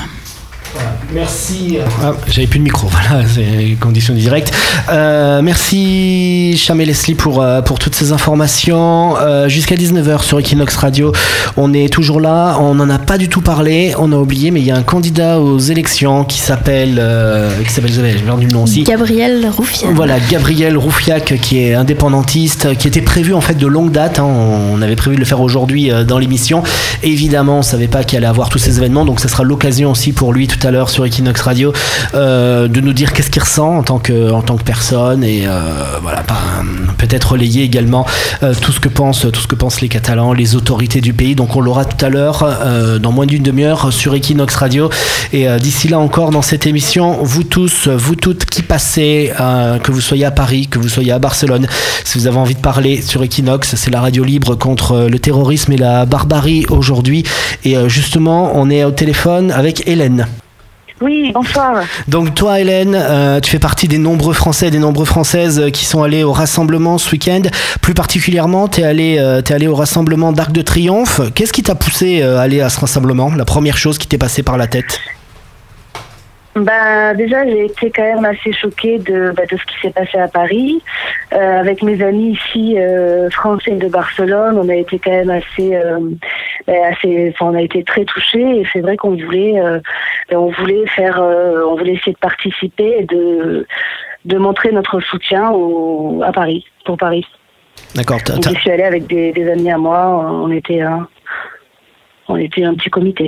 [SPEAKER 2] Merci. Ah, J'avais plus de micro, voilà, c'est conditions directes. Euh, merci Cham et Leslie pour, euh, pour toutes ces informations. Euh, Jusqu'à 19h sur Equinox Radio, on est toujours là. On n'en a pas du tout parlé, on a oublié, mais il y a un candidat aux élections qui s'appelle. Euh, qui s'appelle, j'ai perdu le nom aussi.
[SPEAKER 3] Gabriel Roufian.
[SPEAKER 2] Voilà, Gabriel Roufiac, qui est indépendantiste, qui était prévu en fait de longue date. hein. On avait prévu de le faire aujourd'hui euh, dans l'émission. Évidemment, on savait pas qu'il allait avoir tous ces événements, donc ça sera l'occasion aussi pour lui tout à l'heure sur Equinox Radio euh, de nous dire qu'est-ce qu'il ressent en tant que en tant que personne et euh, voilà, peut-être relayer également euh, tout ce que pensent tout ce que pensent les Catalans, les autorités du pays. Donc on l'aura tout à l'heure dans moins d'une demi-heure sur Equinox Radio. Et d'ici là encore dans cette émission, vous tous, vous toutes qui passez, que vous soyez à Paris, que vous soyez à Barcelone, si vous avez envie de parler sur Equinox, c'est la radio libre contre le terrorisme et la barbarie aujourd'hui. Et justement, on est au téléphone avec Hélène.
[SPEAKER 13] Oui, bonsoir.
[SPEAKER 2] Donc toi, Hélène, euh, tu fais partie des nombreux Français, des nombreuses Françaises euh, qui sont allés au rassemblement ce week-end. Plus particulièrement, tu es allé, euh, allé au rassemblement d'Arc de Triomphe. Qu'est-ce qui t'a poussé à aller à ce rassemblement? La première chose qui t'est passée par la tête?
[SPEAKER 13] Bah, déjà, j'ai été quand même assez choquée de, bah, de ce qui s'est passé à Paris. Euh, avec mes amis ici, euh, français de Barcelone, on a été quand même assez, euh, bah, assez, enfin, on a été très touchés. Et c'est vrai qu'on voulait, euh, bah, on voulait faire, on voulait essayer de participer et de, de montrer notre soutien au, à Paris, pour Paris.
[SPEAKER 2] D'accord.
[SPEAKER 13] je suis allée avec des, des amis à moi. On était, un, on était un petit comité.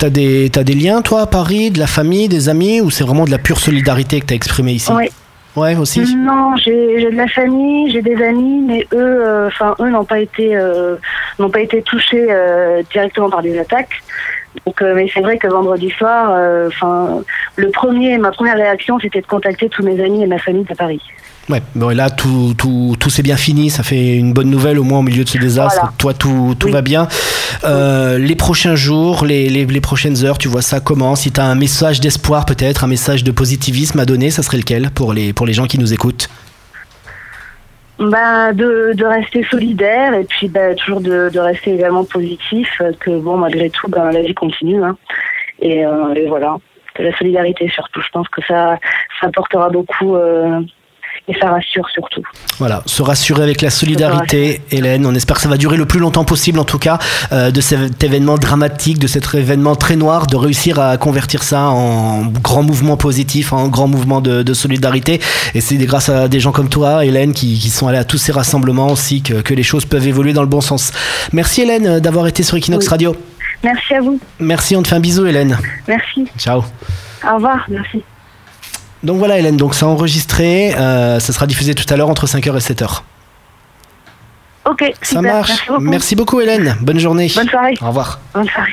[SPEAKER 2] T'as des, t'as des liens, toi, à Paris, de la famille, des amis, ou c'est vraiment de la pure solidarité que t'as exprimé ici
[SPEAKER 13] Oui.
[SPEAKER 2] Ouais, aussi
[SPEAKER 13] Non, j'ai j'ai de la famille, j'ai des amis, mais eux, euh, enfin eux n'ont pas été euh, n'ont pas été touchés euh, directement par des attaques. Donc, mais c'est vrai que vendredi soir, enfin le premier, ma première réaction, c'était de contacter tous mes amis et ma famille de Paris.
[SPEAKER 2] Ouais, bon, et là, tout, tout, tout s'est bien fini. Ça fait une bonne nouvelle, au moins au milieu de ce désastre.
[SPEAKER 13] Voilà.
[SPEAKER 2] Toi, tout, tout va bien. Euh, Les prochains jours, les, les, les prochaines heures, tu vois ça comment Si tu as un message d'espoir, peut-être, un message de positivisme à donner, ça serait lequel pour les, pour les gens qui nous écoutent?
[SPEAKER 13] Ben, de, de rester solidaire et puis ben, toujours de, de rester également positif, que bon, malgré tout, ben, la vie continue. Hein. Et, euh, et voilà, de la solidarité surtout. Je pense que ça, ça apportera beaucoup euh, et ça rassure surtout.
[SPEAKER 2] Voilà, se rassurer avec la solidarité, Hélène. On espère que ça va durer le plus longtemps possible, en tout cas, euh, de cet événement dramatique, de cet événement très noir, de réussir à convertir ça en grand mouvement positif, en grand mouvement de, de solidarité. Et c'est grâce à des gens comme toi, Hélène, qui, qui sont allés à tous ces rassemblements aussi, que, que les choses peuvent évoluer dans le bon sens. Merci, Hélène, d'avoir été sur Equinox
[SPEAKER 13] Oui.
[SPEAKER 2] Radio.
[SPEAKER 13] Merci à vous.
[SPEAKER 2] Merci, on te fait un bisou, Hélène.
[SPEAKER 13] Merci.
[SPEAKER 2] Ciao.
[SPEAKER 13] Au revoir. Merci.
[SPEAKER 2] Donc voilà, Hélène, donc c'est enregistré. euh, ça sera diffusé tout à l'heure entre 5h et 7h.
[SPEAKER 13] Ok,
[SPEAKER 2] Ça
[SPEAKER 13] super.
[SPEAKER 2] marche.
[SPEAKER 13] Merci beaucoup.
[SPEAKER 2] Merci beaucoup, Hélène. Bonne journée.
[SPEAKER 13] Bonne soirée.
[SPEAKER 2] Au revoir.
[SPEAKER 13] Bonne soirée.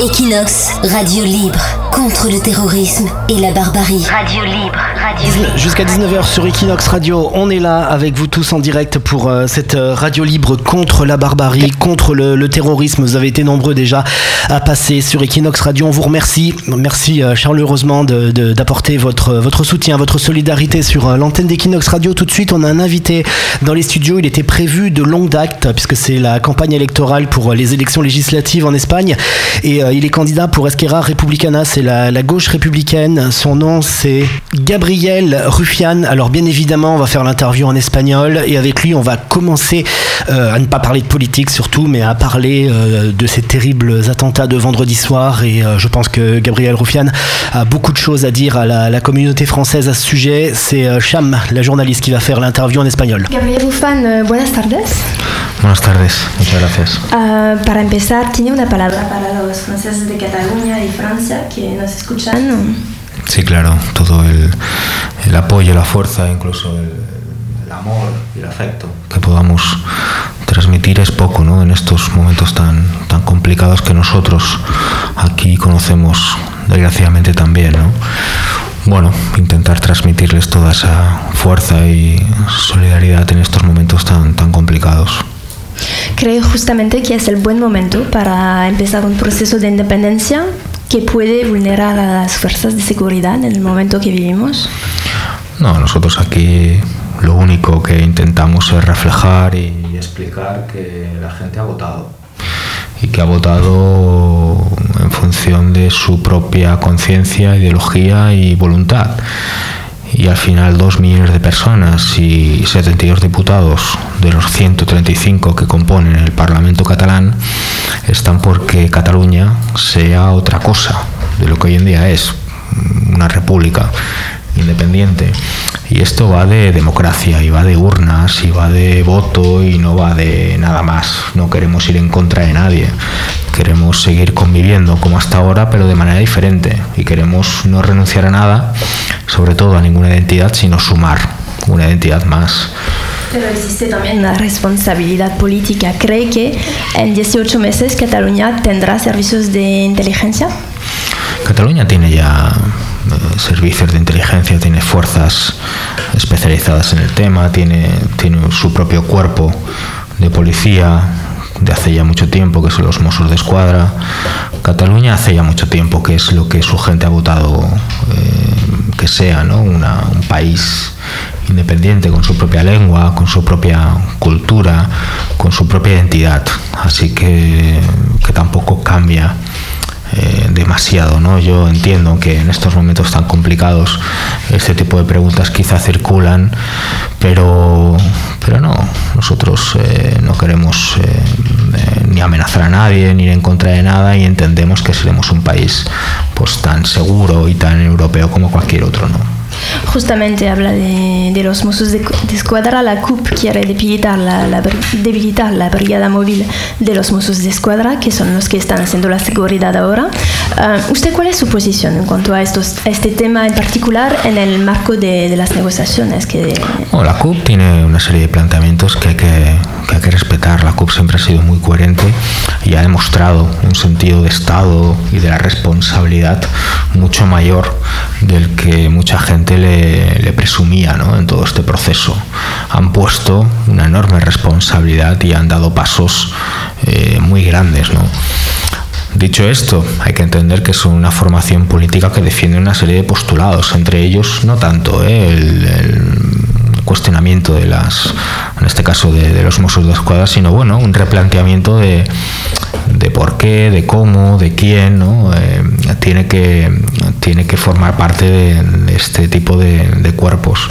[SPEAKER 1] Equinox, radio libre contre le terrorisme et la barbarie.
[SPEAKER 11] Radio libre, radio libre.
[SPEAKER 2] Jusqu'à 19h sur Equinox Radio, on est là avec vous tous en direct pour euh, cette euh, radio libre contre la barbarie, contre le, le terrorisme. Vous avez été nombreux déjà à passer sur Equinox Radio. On vous remercie. Merci euh, chaleureusement de- de- d'apporter votre, votre soutien, votre solidarité sur euh, l'antenne d'Equinox Radio. Tout de suite, on a un invité dans les studios. Il était prévu de longue date puisque c'est la campagne électorale pour euh, les élections législatives en Espagne. Et euh, il est candidat pour Esquerra Republicana, c'est la, la gauche républicaine. Son nom, c'est Gabriel Rufián. Alors, bien évidemment, on va faire l'interview en espagnol. Et avec lui, on va commencer euh, à ne pas parler de politique surtout, mais à parler euh, de ces terribles attentats de vendredi soir. Et euh, je pense que Gabriel Rufián a beaucoup de choses à dire à la, la communauté française à ce sujet. C'est euh, Cham, la journaliste, qui va faire l'interview en espagnol.
[SPEAKER 3] Gabriel eh, buenas tardes.
[SPEAKER 20] Buenas tardes, muchas gracias.
[SPEAKER 3] Ah, para empezar, ¿tiene una palabra para los franceses de Cataluña y Francia que nos escuchan?
[SPEAKER 20] Sí, claro, todo el, el apoyo, la fuerza, incluso el, el amor y el afecto que podamos transmitir es poco ¿no? en estos momentos tan, tan complicados que nosotros aquí conocemos desgraciadamente también. ¿no? Bueno, intentar transmitirles toda esa fuerza y solidaridad en estos momentos tan, tan complicados.
[SPEAKER 3] Creo justamente que es el buen momento para empezar un proceso de independencia que puede vulnerar a las fuerzas de seguridad en el momento que vivimos.
[SPEAKER 20] No, nosotros aquí lo único que intentamos es reflejar y explicar que la gente ha votado y que ha votado en función de su propia conciencia, ideología y voluntad. Y al final dos millones de personas y 72 diputados de los 135 que componen el Parlamento catalán están porque Cataluña sea otra cosa de lo que hoy en día es una república independiente. Y esto va de democracia y va de urnas y va de voto y no va de nada más. No queremos ir en contra de nadie. Queremos seguir conviviendo como hasta ahora, pero de manera diferente. Y queremos no renunciar a nada, sobre todo a ninguna identidad, sino sumar una identidad más.
[SPEAKER 3] Pero existe también una responsabilidad política. ¿Cree que en 18 meses Cataluña tendrá servicios de inteligencia?
[SPEAKER 20] Cataluña tiene ya servicios de inteligencia, tiene fuerzas especializadas en el tema, tiene, tiene su propio cuerpo de policía de hace ya mucho tiempo, que son los Mossos de Escuadra. Cataluña hace ya mucho tiempo que es lo que su gente ha votado eh, que sea, ¿no? Una, un país independiente, con su propia lengua, con su propia cultura, con su propia identidad. Así que, que tampoco cambia eh, demasiado, ¿no? Yo entiendo que en estos momentos tan complicados este tipo de preguntas quizá circulan, pero, pero no, nosotros eh, no queremos eh, ni amenazar a nadie, ni ir en contra de nada y entendemos que seremos un país pues tan seguro y tan europeo como cualquier otro, ¿no?
[SPEAKER 3] Justamente habla de, de los Mossos de, de, Escuadra. La CUP quiere debilitar la, la, debilitar la brigada móvil de los Mossos de Escuadra, que son los que están haciendo la seguridad ahora. Uh, ¿Usted cuál es su posición en cuanto a, estos, a este tema en particular en el marco de, de las negociaciones? Que...
[SPEAKER 20] Bueno, la CUP tiene una serie de planteamientos que hay que, que hay que respetar. La CUP siempre ha sido muy coherente y ha demostrado un sentido de Estado y de la responsabilidad mucho mayor del que mucha gente le, le presumía ¿no? en todo este proceso. Han puesto una enorme responsabilidad y han dado pasos eh, muy grandes. ¿no? Dicho esto, hay que entender que es una formación política que defiende una serie de postulados, entre ellos no tanto ¿eh? el, el cuestionamiento de las, en este caso de, los Mossos de Escuadra, sino bueno, un replanteamiento de, de por qué, de cómo, de quién, ¿no? Eh, tiene, que, tiene que formar parte de, este tipo de, cuerpos.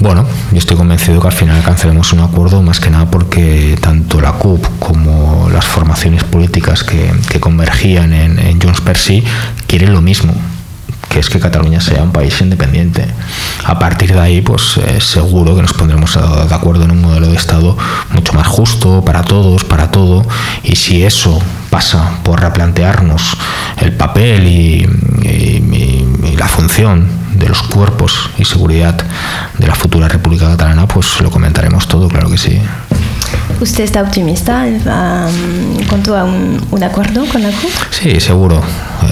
[SPEAKER 20] Bueno, yo estoy convencido que al final alcanzaremos un acuerdo, más que nada porque tanto la CUP como las formaciones políticas que, que convergían en, en Junts per sí quieren lo mismo, que es que Cataluña sea un país independiente. A partir de ahí, pues eh, seguro que nos pondremos de acuerdo en un modelo de Estado mucho más justo para todos, para todo, y si eso pasa por replantearnos el papel y, la función de los cuerpos y seguridad de la futura República Catalana, pues lo comentaremos todo, claro que sí.
[SPEAKER 3] ¿Usted está optimista en cuanto a un, acuerdo con la CUP?
[SPEAKER 20] Sí, seguro.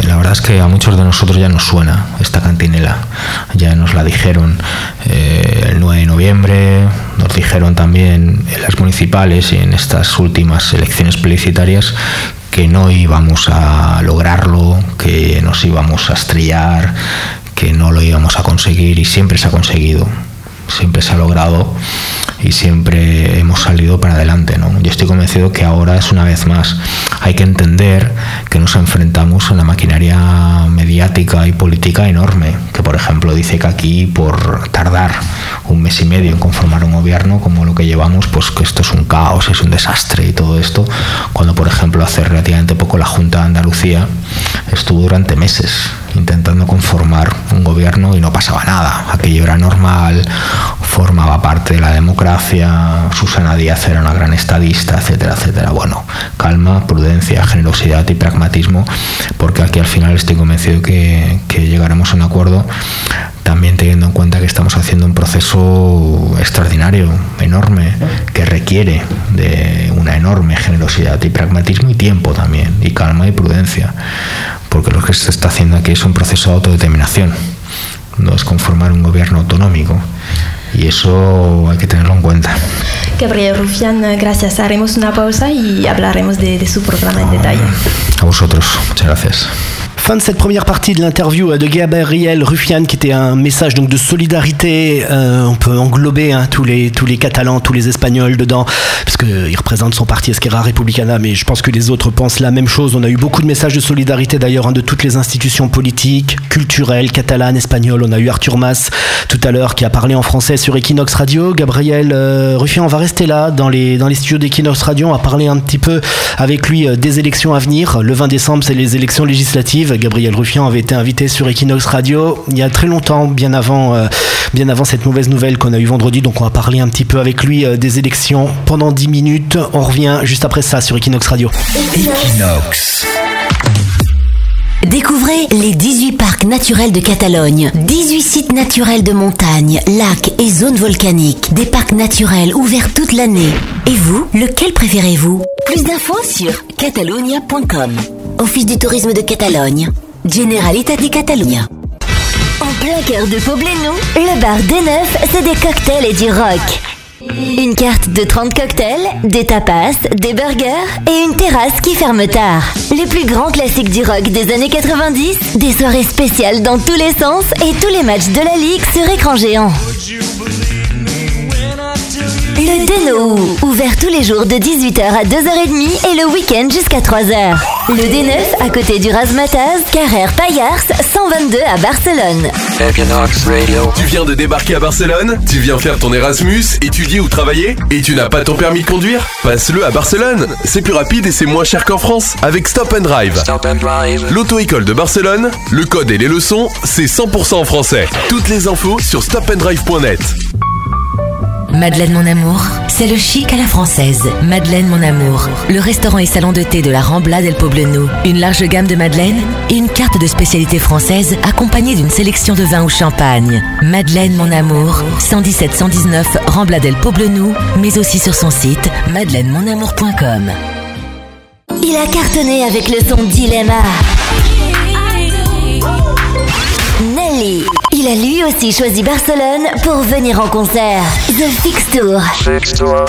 [SPEAKER 20] La verdad es que a muchos de nosotros ya nos suena esta cantinela. Ya nos la dijeron eh, el 9 de noviembre, nos dijeron también en las municipales y en estas últimas elecciones plebiscitarias que no íbamos a lograrlo, que nos íbamos a estrellar, que no lo íbamos a conseguir y siempre se ha conseguido siempre se ha logrado y siempre hemos salido para adelante. ¿no? Yo estoy convencido que ahora es una vez más. Hay que entender que nos enfrentamos a una maquinaria mediática y política enorme, que por ejemplo dice que aquí por tardar un mes y medio en conformar un gobierno como lo que llevamos, pues que esto es un caos, es un desastre y todo esto, cuando por ejemplo hace relativamente poco la Junta de Andalucía estuvo durante meses intentando conformar un gobierno y no pasaba nada, aquello era normal, formaba parte de la democracia, Susana Díaz era una gran estadista, etcétera, etcétera. Bueno, calma, prudencia, generosidad y pragmatismo, porque aquí al final estoy convencido que, que llegaremos a un acuerdo también teniendo en cuenta que estamos haciendo un proceso extraordinario, enorme, que requiere de una enorme generosidad y pragmatismo y tiempo también, y calma y prudencia, porque lo que se está haciendo aquí es un proceso de autodeterminación, no es conformar un gobierno autonómico, y eso hay que tenerlo en cuenta.
[SPEAKER 3] Gabriel Rufián, gracias. Haremos una pausa y hablaremos de, de su programa en detalle.
[SPEAKER 20] A vosotros, muchas gracias.
[SPEAKER 2] Fin de cette première partie de l'interview de Gabriel Rufián, qui était un message donc de solidarité. Euh, on peut englober hein, tous les Catalans, tous les Espagnols dedans, parce qu'il représente son parti Esquerra Republicana. Mais je pense que les autres pensent la même chose. On a eu beaucoup de messages de solidarité d'ailleurs hein, de toutes les institutions politiques, culturelles, catalanes, espagnoles. On a eu Arthur Mas tout à l'heure qui a parlé en français sur Equinox Radio. Gabriel euh, Rufián, on va rester là dans les dans les studios d'Equinox Radio. On va parler un petit peu avec lui euh, des élections à venir. Le 20 décembre, c'est les élections législatives. Gabriel Ruffian avait été invité sur Equinox Radio il y a très longtemps, bien avant, euh, bien avant cette mauvaise nouvelle qu'on a eue vendredi. Donc on va parler un petit peu avec lui euh, des élections pendant 10 minutes. On revient juste après ça sur Equinox Radio.
[SPEAKER 1] Equinox. Découvrez les 18 parcs naturels de Catalogne, 18 sites naturels de montagne, lacs et zones volcaniques, des parcs naturels ouverts toute l'année. Et vous, lequel préférez-vous? Plus d'infos sur catalonia.com. Office du tourisme de Catalogne, Generalitat de Catalunya. En plein cœur de Poblenou, le bar D9, c'est des cocktails et du rock. Une carte de 30 cocktails, des tapas, des burgers et une terrasse qui ferme tard. Les plus grands classiques du rock des années 90, des soirées spéciales dans tous les sens et tous les matchs de la ligue sur écran géant. Le Deno, ouvert tous les jours de 18h à 2h30 et le week-end jusqu'à 3h. Le D9 à côté du Razmataz, Carrère Payars, 122 à Barcelone.
[SPEAKER 8] Equinox Radio. Tu viens de débarquer à Barcelone? Tu viens faire ton Erasmus, étudier ou travailler? Et tu n'as pas ton permis de conduire? Passe-le à Barcelone. C'est plus rapide et c'est moins cher qu'en France avec Stop and Drive. L'auto-école de Barcelone, le code et les leçons, c'est 100% en français. Toutes les infos sur stopanddrive.net.
[SPEAKER 21] Madeleine mon amour, c'est le chic à la française. Madeleine mon amour, le restaurant et salon de thé de la Rambla del Poblenou. Une large gamme de madeleines et une carte de spécialité française accompagnée d'une sélection de vins ou champagne. Madeleine mon amour, 117 119 Rambla del Poblenou, mais aussi sur son site madeleinemonamour.com.
[SPEAKER 1] Il a cartonné avec le son Dilemma. Nelly. Il a lui aussi choisi Barcelone pour venir en concert. The Fix Tour.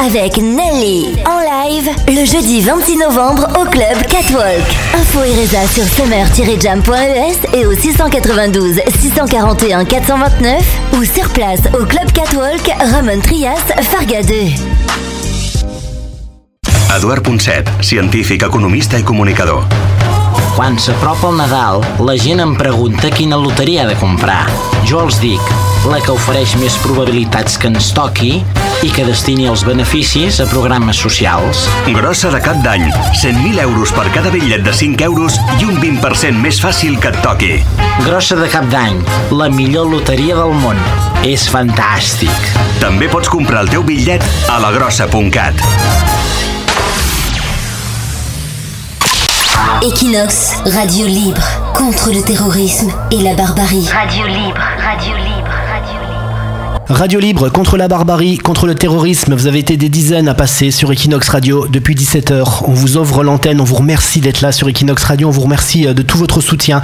[SPEAKER 1] Avec Nelly en live le jeudi 26 novembre au club Catwalk. Info et résa sur summer-jam.es et au 692 641 429 ou sur place au club Catwalk Ramon Trias Farga 2.
[SPEAKER 9] Eduard Ponset, científic, economista i comunicador.
[SPEAKER 10] Quan s'apropa el Nadal, la gent em pregunta quina loteria ha de comprar. Jo els dic, la que ofereix més probabilitats que ens toqui i que destini els beneficis a programes socials.
[SPEAKER 9] Grossa de cap d'any. 100.000 euros per cada bitllet de 5 euros i un 20% més fàcil que et toqui.
[SPEAKER 10] Grossa de cap d'any, la millor loteria del món. És fantàstic.
[SPEAKER 9] També pots comprar el teu bitllet a lagrossa.cat.
[SPEAKER 1] Equinox, radio libre, contre le terrorisme et la barbarie.
[SPEAKER 11] Radio libre, radio libre, radio libre.
[SPEAKER 2] Radio libre contre la barbarie, contre le terrorisme. Vous avez été des dizaines à passer sur Equinox Radio depuis 17h. On vous ouvre l'antenne. On vous remercie d'être là sur Equinox Radio. On vous remercie euh, de tout votre soutien,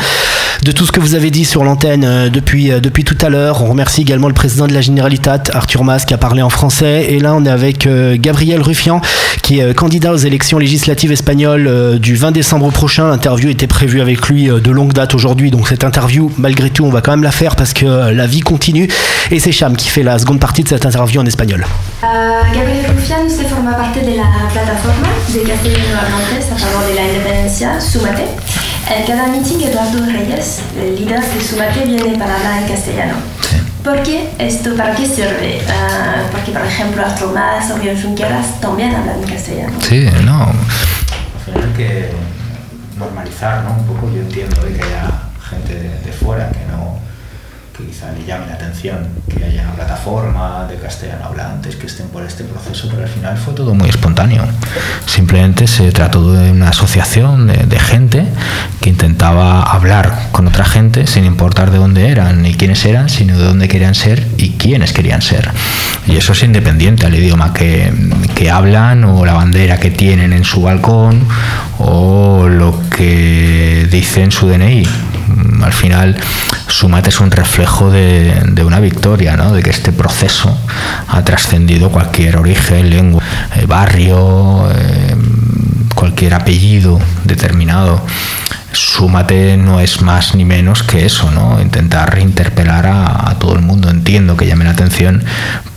[SPEAKER 2] de tout ce que vous avez dit sur l'antenne euh, depuis, euh, depuis tout à l'heure. On remercie également le président de la Généralitat, Arthur Mas, qui a parlé en français. Et là, on est avec euh, Gabriel Ruffian, qui est candidat aux élections législatives espagnoles du 20 décembre prochain. L'interview était prévue avec lui de longue date aujourd'hui. Donc cette interview, malgré tout, on va quand même la faire parce que la vie continue. Et c'est Cham qui fait la seconde partie de cette interview en espagnol.
[SPEAKER 22] Gabriel Rufián se forma parte de la plataforma de castellano hablantes a favor de la independencia, Sumate. En cada meeting, Eduardo Reyes, el líder de Sumate, viene para hablar en castellano. ¿Por qué esto? ¿Para qué sirve? Uh, porque, por ejemplo, Arturo Mas o Oriol Junqueras también hablan en castellano.
[SPEAKER 20] Sí, no. Al final hay que normalizar, ¿no? Un poco yo entiendo de quizá le llame la atención que haya una plataforma de castellano hablantes que estén por este proceso, pero al final fue todo muy espontáneo. Simplemente se trató de una asociación de, de gente que intentaba hablar con otra gente sin importar de dónde eran ni quiénes eran, sino de dónde querían ser y quiénes querían ser. Y eso es independiente al idioma que, que hablan o la bandera que tienen en su balcón o lo que dice en su DNI. Al final, Sumate es un reflejo de, de una victoria, ¿no? de que este proceso ha trascendido cualquier origen, lengua, eh, barrio, eh, cualquier apellido determinado. súmate no es más ni menos que eso, ¿no? Intentar interpelar a, a todo el mundo. Entiendo que llame la atención,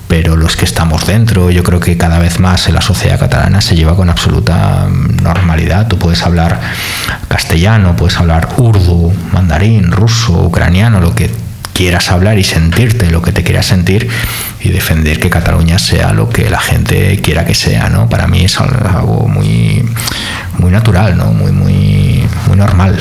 [SPEAKER 20] pero los que estamos dentro, yo creo que cada vez más en la sociedad catalana se lleva con absoluta mm, normalidad. Tú puedes hablar castellano, puedes hablar urdu, mandarín, ruso, ucraniano, lo que quieras hablar y sentirte lo que te quieras sentir y defender que Cataluña sea lo que la gente quiera que sea, ¿no? Para mí es algo muy, muy natural, ¿no? Muy, muy, muy normal.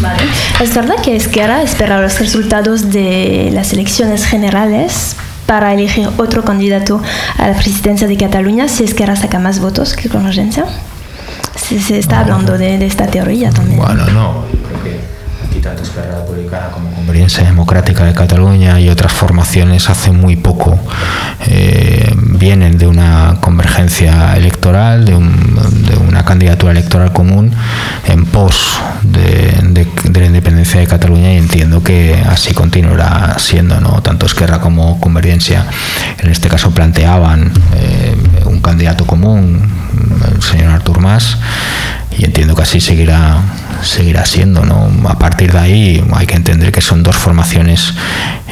[SPEAKER 22] Vale. Es verdad que Esquerra espera los resultados de las elecciones generales para elegir otro candidato a la presidencia de Cataluña si Esquerra saca más votos que Convergencia. Se, se está hablando de, de esta teoría también.
[SPEAKER 20] Bueno, no, creo que tanto Esquerra Republicana como Convergencia Democrática de Cataluña y otras formaciones hace muy poco eh, vienen de una convergencia electoral, de, un- de una candidatura electoral común en pos de, la independencia de Cataluña y entiendo que así continuará siendo, ¿no? Tanto Esquerra como Convergencia en este caso planteaban eh, candidato común, el señor Artur Mas, y entiendo que así seguirá seguirá siendo no a partir de ahí hay que entender que son dos formaciones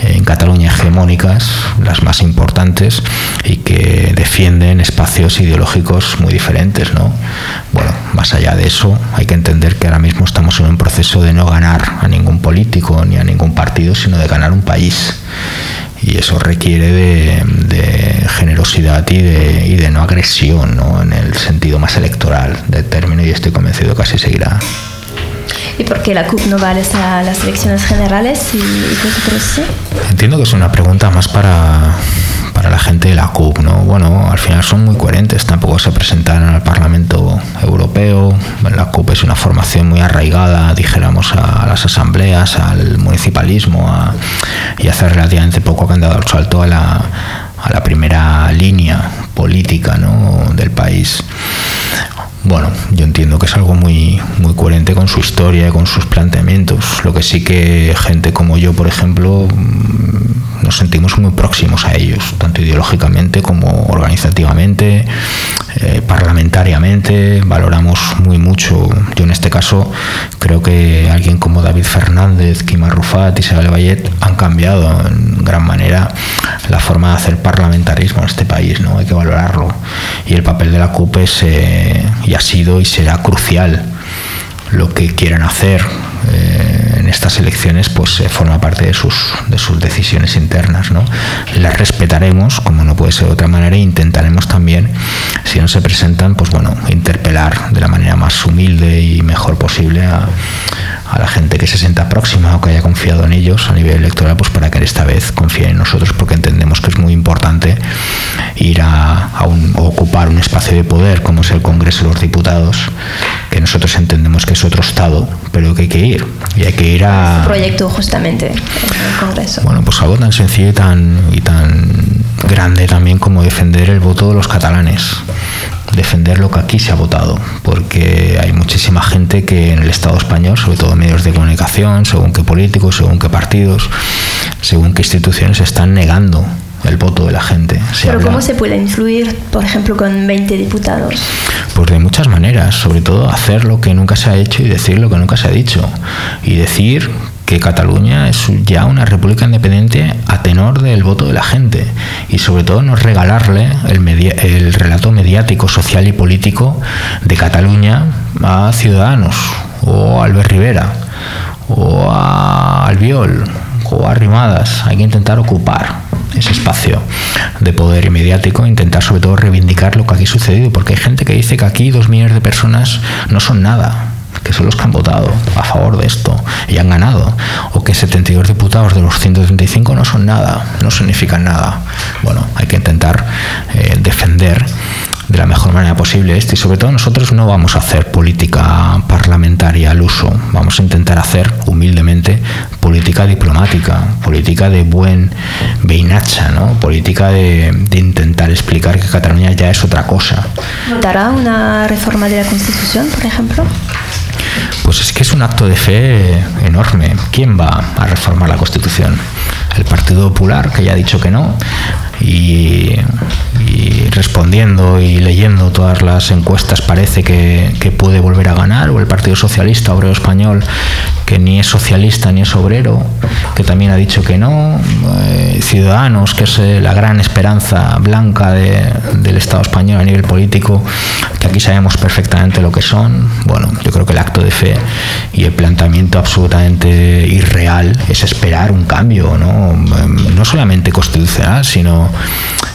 [SPEAKER 20] eh, en Cataluña hegemónicas las más importantes y que defienden espacios ideológicos muy diferentes no bueno más allá de eso hay que entender que ahora mismo estamos en un proceso de no ganar a ningún político ni a ningún partido sino de ganar un país y eso requiere de, de generosidad y de, y de no agresión ¿no? en el sentido más electoral del término y estoy convencido que así seguirá.
[SPEAKER 22] ¿Y por qué la CUP no va a las, a las elecciones generales y, y vosotros sí?
[SPEAKER 20] Entiendo que es una pregunta más para, para la gente de la CUP, ¿no? Bueno, al final son muy coherentes, tampoco se presentaron al Parlamento Europeo, la CUP es una formación muy arraigada, dijéramos, a las asambleas, al municipalismo, y hace relativamente poco que han dado el salto a la, a la primera línea política ¿no? del país. Bueno, yo entiendo que es algo muy, muy coherente con su historia y con sus planteamientos. Lo que sí que gente como yo, por ejemplo, nos sentimos muy próximos a ellos, tanto ideológicamente como organizativamente, eh, parlamentariamente. Valoramos muy mucho. Yo en este caso creo que alguien como David Fernández, Quima Rufat, Isabel Vallet han cambiado en gran manera la forma de hacer parlamentarismo en este país, ¿no? Hay que valorarlo. Y el papel de la CUP es, eh, y ha sido y será crucial. Lo que quieran hacer eh, en estas elecciones pues eh, forma parte de sus, de sus decisiones internas. ¿no? Las respetaremos, como no puede ser de otra manera, e intentaremos también, si no se presentan, pues bueno, interpelar de la manera más humilde y mejor posible a, a la gente que se sienta próxima o que haya confiado en ellos a nivel electoral, pues para que esta vez confíen en nosotros, porque entendemos que es muy importante ir a, a un- ocupar un espacio de poder como es el Congreso de los Diputados, que nosotros entendemos que es otro Estado, pero que hay que ir. Y hay que ir a,
[SPEAKER 22] Proyecto justamente en el Congreso.
[SPEAKER 20] bueno, pues algo tan sencillo y tan, y tan grande también como defender el voto de los catalanes. Defender lo que aquí se ha votado, porque hay muchísima gente que en el Estado español, sobre todo medios de comunicación, según qué políticos, según qué partidos, según qué instituciones, están negando el voto de la gente. Se
[SPEAKER 22] Pero
[SPEAKER 20] habla-
[SPEAKER 22] ¿cómo se puede influir, por ejemplo, con 20 diputados?
[SPEAKER 20] Pues de muchas maneras, sobre todo hacer lo que nunca se ha hecho y decir lo que nunca se ha dicho. Y decir que Cataluña es ya una república independiente a tenor del voto de la gente. Y sobre todo no regalarle el, el relato mediático, social y político de Cataluña a Ciudadanos o a Albert Rivera o a Albiol o a Rimadas. Hay que intentar ocupar ese espacio de poder y mediático, intentar sobre todo reivindicar lo que aquí ha sucedido, porque hay gente que dice que aquí dos millones de personas no son nada, que son los que han votado a favor de esto y han ganado, o que 72 diputados de los 135 no son nada, no significan nada. Bueno, hay que intentar eh, defender de la mejor manera posible esto y sobre todo nosotros no vamos a hacer política parlamentaria al uso, vamos a intentar hacer humildemente política diplomática, política de buen veinacha, ¿no? política de, de intentar explicar que Cataluña ya es otra cosa.
[SPEAKER 22] ¿Votará una reforma de la Constitución, por ejemplo?
[SPEAKER 20] Pues es que es un acto de fe enorme. ¿Quién va a reformar la Constitución? El Partido Popular, que ya ha dicho que no. Y, respondiendo y leyendo todas las encuestas parece que, puede volver a ganar, o el Partido Socialista Obrero Español, que ni es socialista ni es obrero, que también ha dicho que no, eh, Ciudadanos, que es eh, la gran esperanza blanca de- del Estado español a nivel político, que aquí sabemos perfectamente lo que son. Bueno, yo creo que el acto de fe y el planteamiento absolutamente irreal es esperar un cambio, ¿no? Em, No solamente constitucional, sino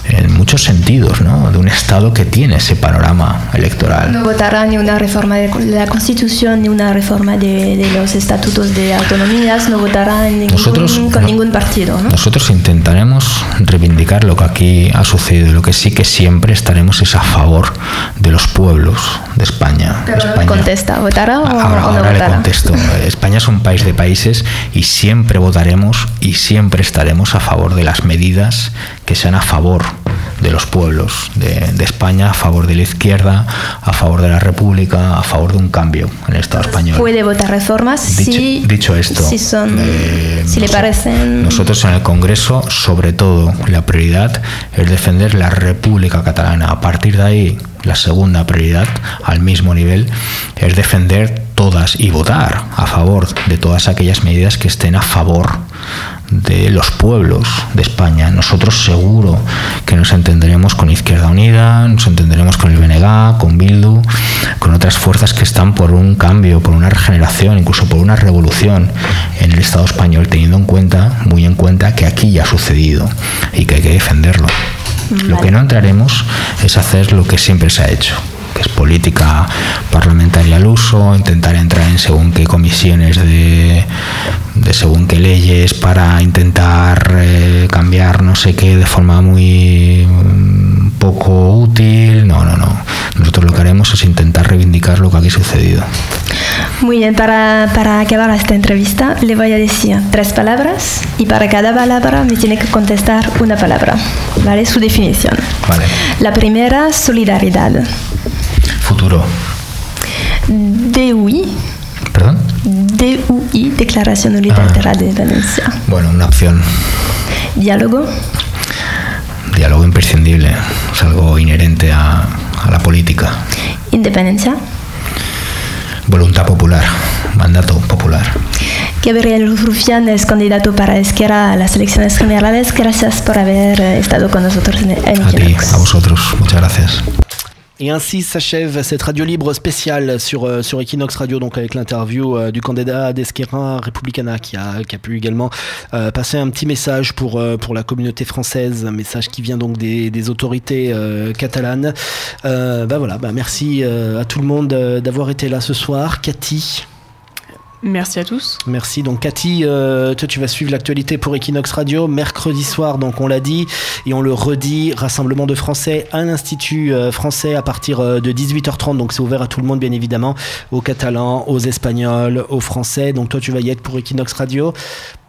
[SPEAKER 20] en muchos sentidos, ¿no? De un Estado que tiene ese panorama electoral.
[SPEAKER 22] No votará ni una reforma de la Constitución ni una reforma de, de los estatutos de autonomías, no votará en ningún-
[SPEAKER 20] Nosotros
[SPEAKER 22] con
[SPEAKER 20] no-
[SPEAKER 22] ningún partido. ¿no?
[SPEAKER 20] Nosotros intentaremos reivindicar lo que aquí ha sucedido. Lo que sí que siempre estaremos es a favor de los pueblos de España.
[SPEAKER 22] Pero no
[SPEAKER 20] España.
[SPEAKER 22] contesta, ¿votará o,
[SPEAKER 20] Ahora,
[SPEAKER 22] no
[SPEAKER 20] ahora le
[SPEAKER 22] votará?
[SPEAKER 20] contesto. España es un país de países y siempre votaremos y siempre estaremos a favor de las medidas que sean a favor de los pueblos de, de España, a favor de la izquierda, a favor de la República, a favor de un cambio en el Estado español.
[SPEAKER 22] Puede votar reformas
[SPEAKER 20] Dicho-
[SPEAKER 22] si,
[SPEAKER 20] dicho esto,
[SPEAKER 22] si, son,
[SPEAKER 20] eh,
[SPEAKER 22] si le parecen...
[SPEAKER 20] Nosotros en el Congreso, sobre todo, la prioridad es defender la República Catalana. A partir de ahí, la segunda prioridad, al mismo nivel, es defender todas y votar a favor de todas aquellas medidas que estén a favor de los pueblos de España. Nosotros seguro que nos entenderemos con Izquierda Unida, nos entenderemos con el BNG, con Bildu, con otras fuerzas que están por un cambio, por una regeneración, incluso por una revolución en el Estado español, teniendo en cuenta, muy en cuenta, que aquí ya ha sucedido y que hay que defenderlo. Lo que no entraremos es hacer lo que siempre se ha hecho, que es política parlamentaria al uso, intentar entrar en según qué comisiones de, de según qué leyes para intentar eh, cambiar no sé qué de forma muy mm, poco útil. No, no, no. Nosotros lo que haremos es intentar reivindicar lo que aquí ha sucedido.
[SPEAKER 22] Muy bien, para, para acabar esta entrevista le voy a decir tres palabras y para cada palabra me tiene que contestar una palabra, ¿vale? Su definición.
[SPEAKER 20] Vale.
[SPEAKER 22] La primera, solidaridad.
[SPEAKER 20] Futuro.
[SPEAKER 22] DUI.
[SPEAKER 20] ¿Perdón?
[SPEAKER 22] DUI, Declaración Unilateral de Independencia.
[SPEAKER 20] Bueno, una opción.
[SPEAKER 22] Diálogo.
[SPEAKER 20] Diálogo imprescindible. Es algo inherente a, a la política.
[SPEAKER 22] Independencia.
[SPEAKER 20] Voluntad popular. Mandato popular.
[SPEAKER 22] Gabriel Rufián es candidato para Esquerra a las elecciones generales. Gracias por haber estado con nosotros en, en
[SPEAKER 20] A ti, a vosotros. Muchas gracias.
[SPEAKER 2] Et ainsi s'achève cette radio libre spéciale sur, euh, sur Equinox Radio, donc avec l'interview euh, du candidat d'Esquerra Republicana qui a, qui a pu également euh, passer un petit message pour, euh, pour la communauté française, un message qui vient donc des, des autorités euh, catalanes. Bah voilà, bah merci à tout le monde d'avoir été là ce soir. Cathy.
[SPEAKER 5] Merci à tous.
[SPEAKER 2] Merci. Donc Cathy, euh, toi tu vas suivre l'actualité pour Equinox Radio mercredi soir, donc on l'a dit et on le redit, rassemblement de Français à l'Institut euh, français à partir euh, de 18h30, donc c'est ouvert à tout le monde bien évidemment, aux Catalans, aux Espagnols, aux Français. Donc toi tu vas y être pour Equinox Radio.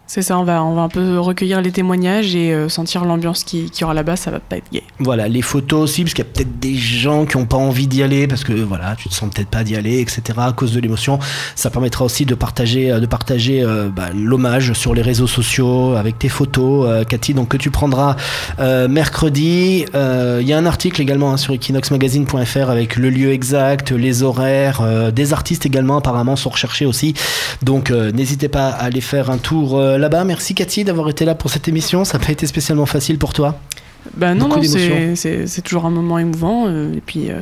[SPEAKER 5] C'est ça, on va, on va un peu recueillir les témoignages et euh, sentir l'ambiance qui, qui aura là-bas, ça va pas être gay.
[SPEAKER 2] Voilà, les photos aussi, parce qu'il y a peut-être des gens qui n'ont pas envie d'y aller, parce que voilà, tu te sens peut-être pas d'y aller, etc. à cause de l'émotion. Ça permettra aussi de partager, euh, de partager euh, bah, l'hommage sur les réseaux sociaux avec tes photos, Cathy, donc que tu prendras mercredi. Il y a un article également hein, sur equinoxmagazine.fr avec le lieu exact, les horaires, des artistes également apparemment sont recherchés aussi. Donc n'hésitez pas à aller faire un tour là-bas. Merci Cathy d'avoir été là pour cette émission. Ça n'a pas été spécialement facile pour toi.
[SPEAKER 5] Bah non,
[SPEAKER 2] Beaucoup
[SPEAKER 5] non, c'est- toujours un moment émouvant. euh, et puis, euh,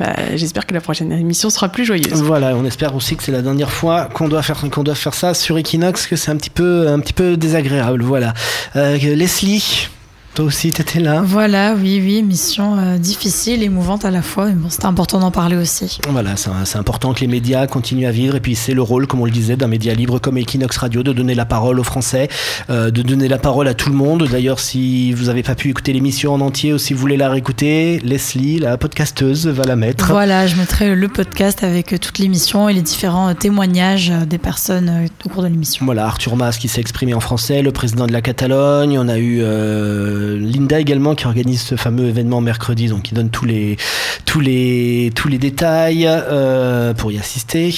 [SPEAKER 5] bah, j'espère que la prochaine émission sera plus joyeuse.
[SPEAKER 2] Voilà, on espère aussi que c'est la dernière fois qu'on doit faire qu'on doit faire ça sur Equinox, que c'est un petit peu un petit peu désagréable. Voilà. Euh, Leslie, toi aussi t'étais là.
[SPEAKER 4] Voilà, oui, oui, mission euh, difficile, émouvante à la fois, mais bon, c'était important d'en parler aussi.
[SPEAKER 2] Voilà, c'est important que les médias continuent à vivre et puis c'est le rôle, comme on le disait, d'un média libre comme Equinox Radio de donner la parole aux Français, euh, de donner la parole à tout le monde. D'ailleurs, si vous n'avez pas pu écouter l'émission en entier ou si vous voulez la réécouter, Leslie, la podcasteuse, va la mettre.
[SPEAKER 4] Voilà, je mettrai le podcast avec euh, toute l'émission et les différents euh, témoignages des personnes au cours de l'émission.
[SPEAKER 2] Voilà, Arthur Mas qui s'est exprimé en français, le président de la Catalogne. On a eu euh, Linda également qui organise ce fameux événement mercredi, donc qui donne tous les, tous les, tous les détails euh, pour y assister.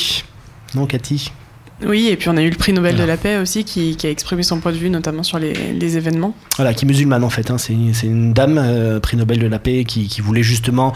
[SPEAKER 2] Non, Cathy?
[SPEAKER 5] Oui, et puis on a eu le prix Nobel de la paix aussi qui, qui, a exprimé son point de vue, notamment sur les, les événements.
[SPEAKER 2] Voilà, qui est musulmane en fait. Hein. C'est une dame, euh, prix Nobel de la paix, qui, qui voulait justement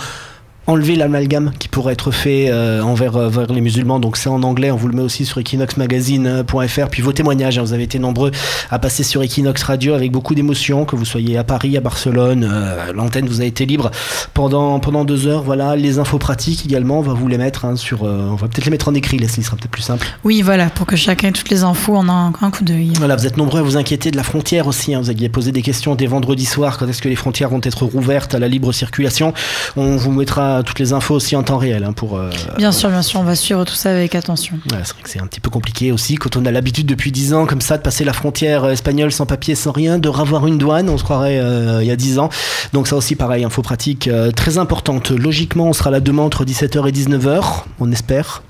[SPEAKER 2] enlever l'amalgame qui pourrait être fait euh, envers, euh, envers, les musulmans. Donc c'est en anglais, on vous le met aussi sur equinoxmagazine.fr. Puis vos témoignages, hein, vous avez été nombreux à passer sur Equinox Radio avec beaucoup d'émotion, que vous soyez à Paris, à Barcelone. Euh, L'antenne vous a été libre pendant, pendant deux heures. Voilà, les infos pratiques également, on va vous les mettre hein, sur... On va peut-être les mettre en écrit, Leslie, sera peut-être plus simple.
[SPEAKER 4] Oui, voilà, pour que chacun ait toutes les infos en un, un coup d'œil.
[SPEAKER 2] Voilà, vous êtes nombreux à vous inquiéter de la frontière aussi. Hein, vous aviez posé des questions dès vendredi soir, quand est-ce que les frontières vont être rouvertes à la libre circulation? On vous mettra toutes les infos aussi en temps réel hein, pour. Euh,
[SPEAKER 4] bien sûr, bien sûr, on va suivre tout ça avec attention.
[SPEAKER 2] Ouais, c'est vrai que c'est un petit peu compliqué aussi quand on a l'habitude depuis 10 ans comme ça de passer la frontière espagnole sans papier, sans rien, de ravoir une douane, on se croirait euh, il y a 10 ans. Donc ça aussi pareil, info pratique euh, très importante. Logiquement, on sera là demain entre 17h et 19h, on espère.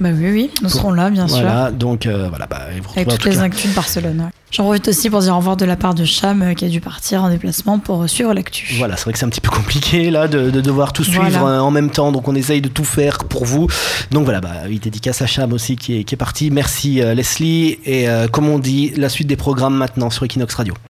[SPEAKER 4] Bah oui, oui, nous serons là, bien sûr.
[SPEAKER 2] Voilà, donc euh, voilà. Bah, vous
[SPEAKER 4] Avec toutes les actus de Barcelone. J'en profite aussi pour dire au revoir de la part de Cham euh, qui a dû partir en déplacement pour suivre l'actu.
[SPEAKER 2] Voilà, c'est vrai que c'est un petit peu compliqué là de, de devoir tout suivre
[SPEAKER 4] Voilà.
[SPEAKER 2] euh, en même temps, donc on essaye de tout faire pour vous. Donc voilà, bah, oui, dédicace à Cham aussi qui est, qui est parti. Merci euh, Leslie et euh, comme on dit, la suite des programmes maintenant sur Equinox Radio.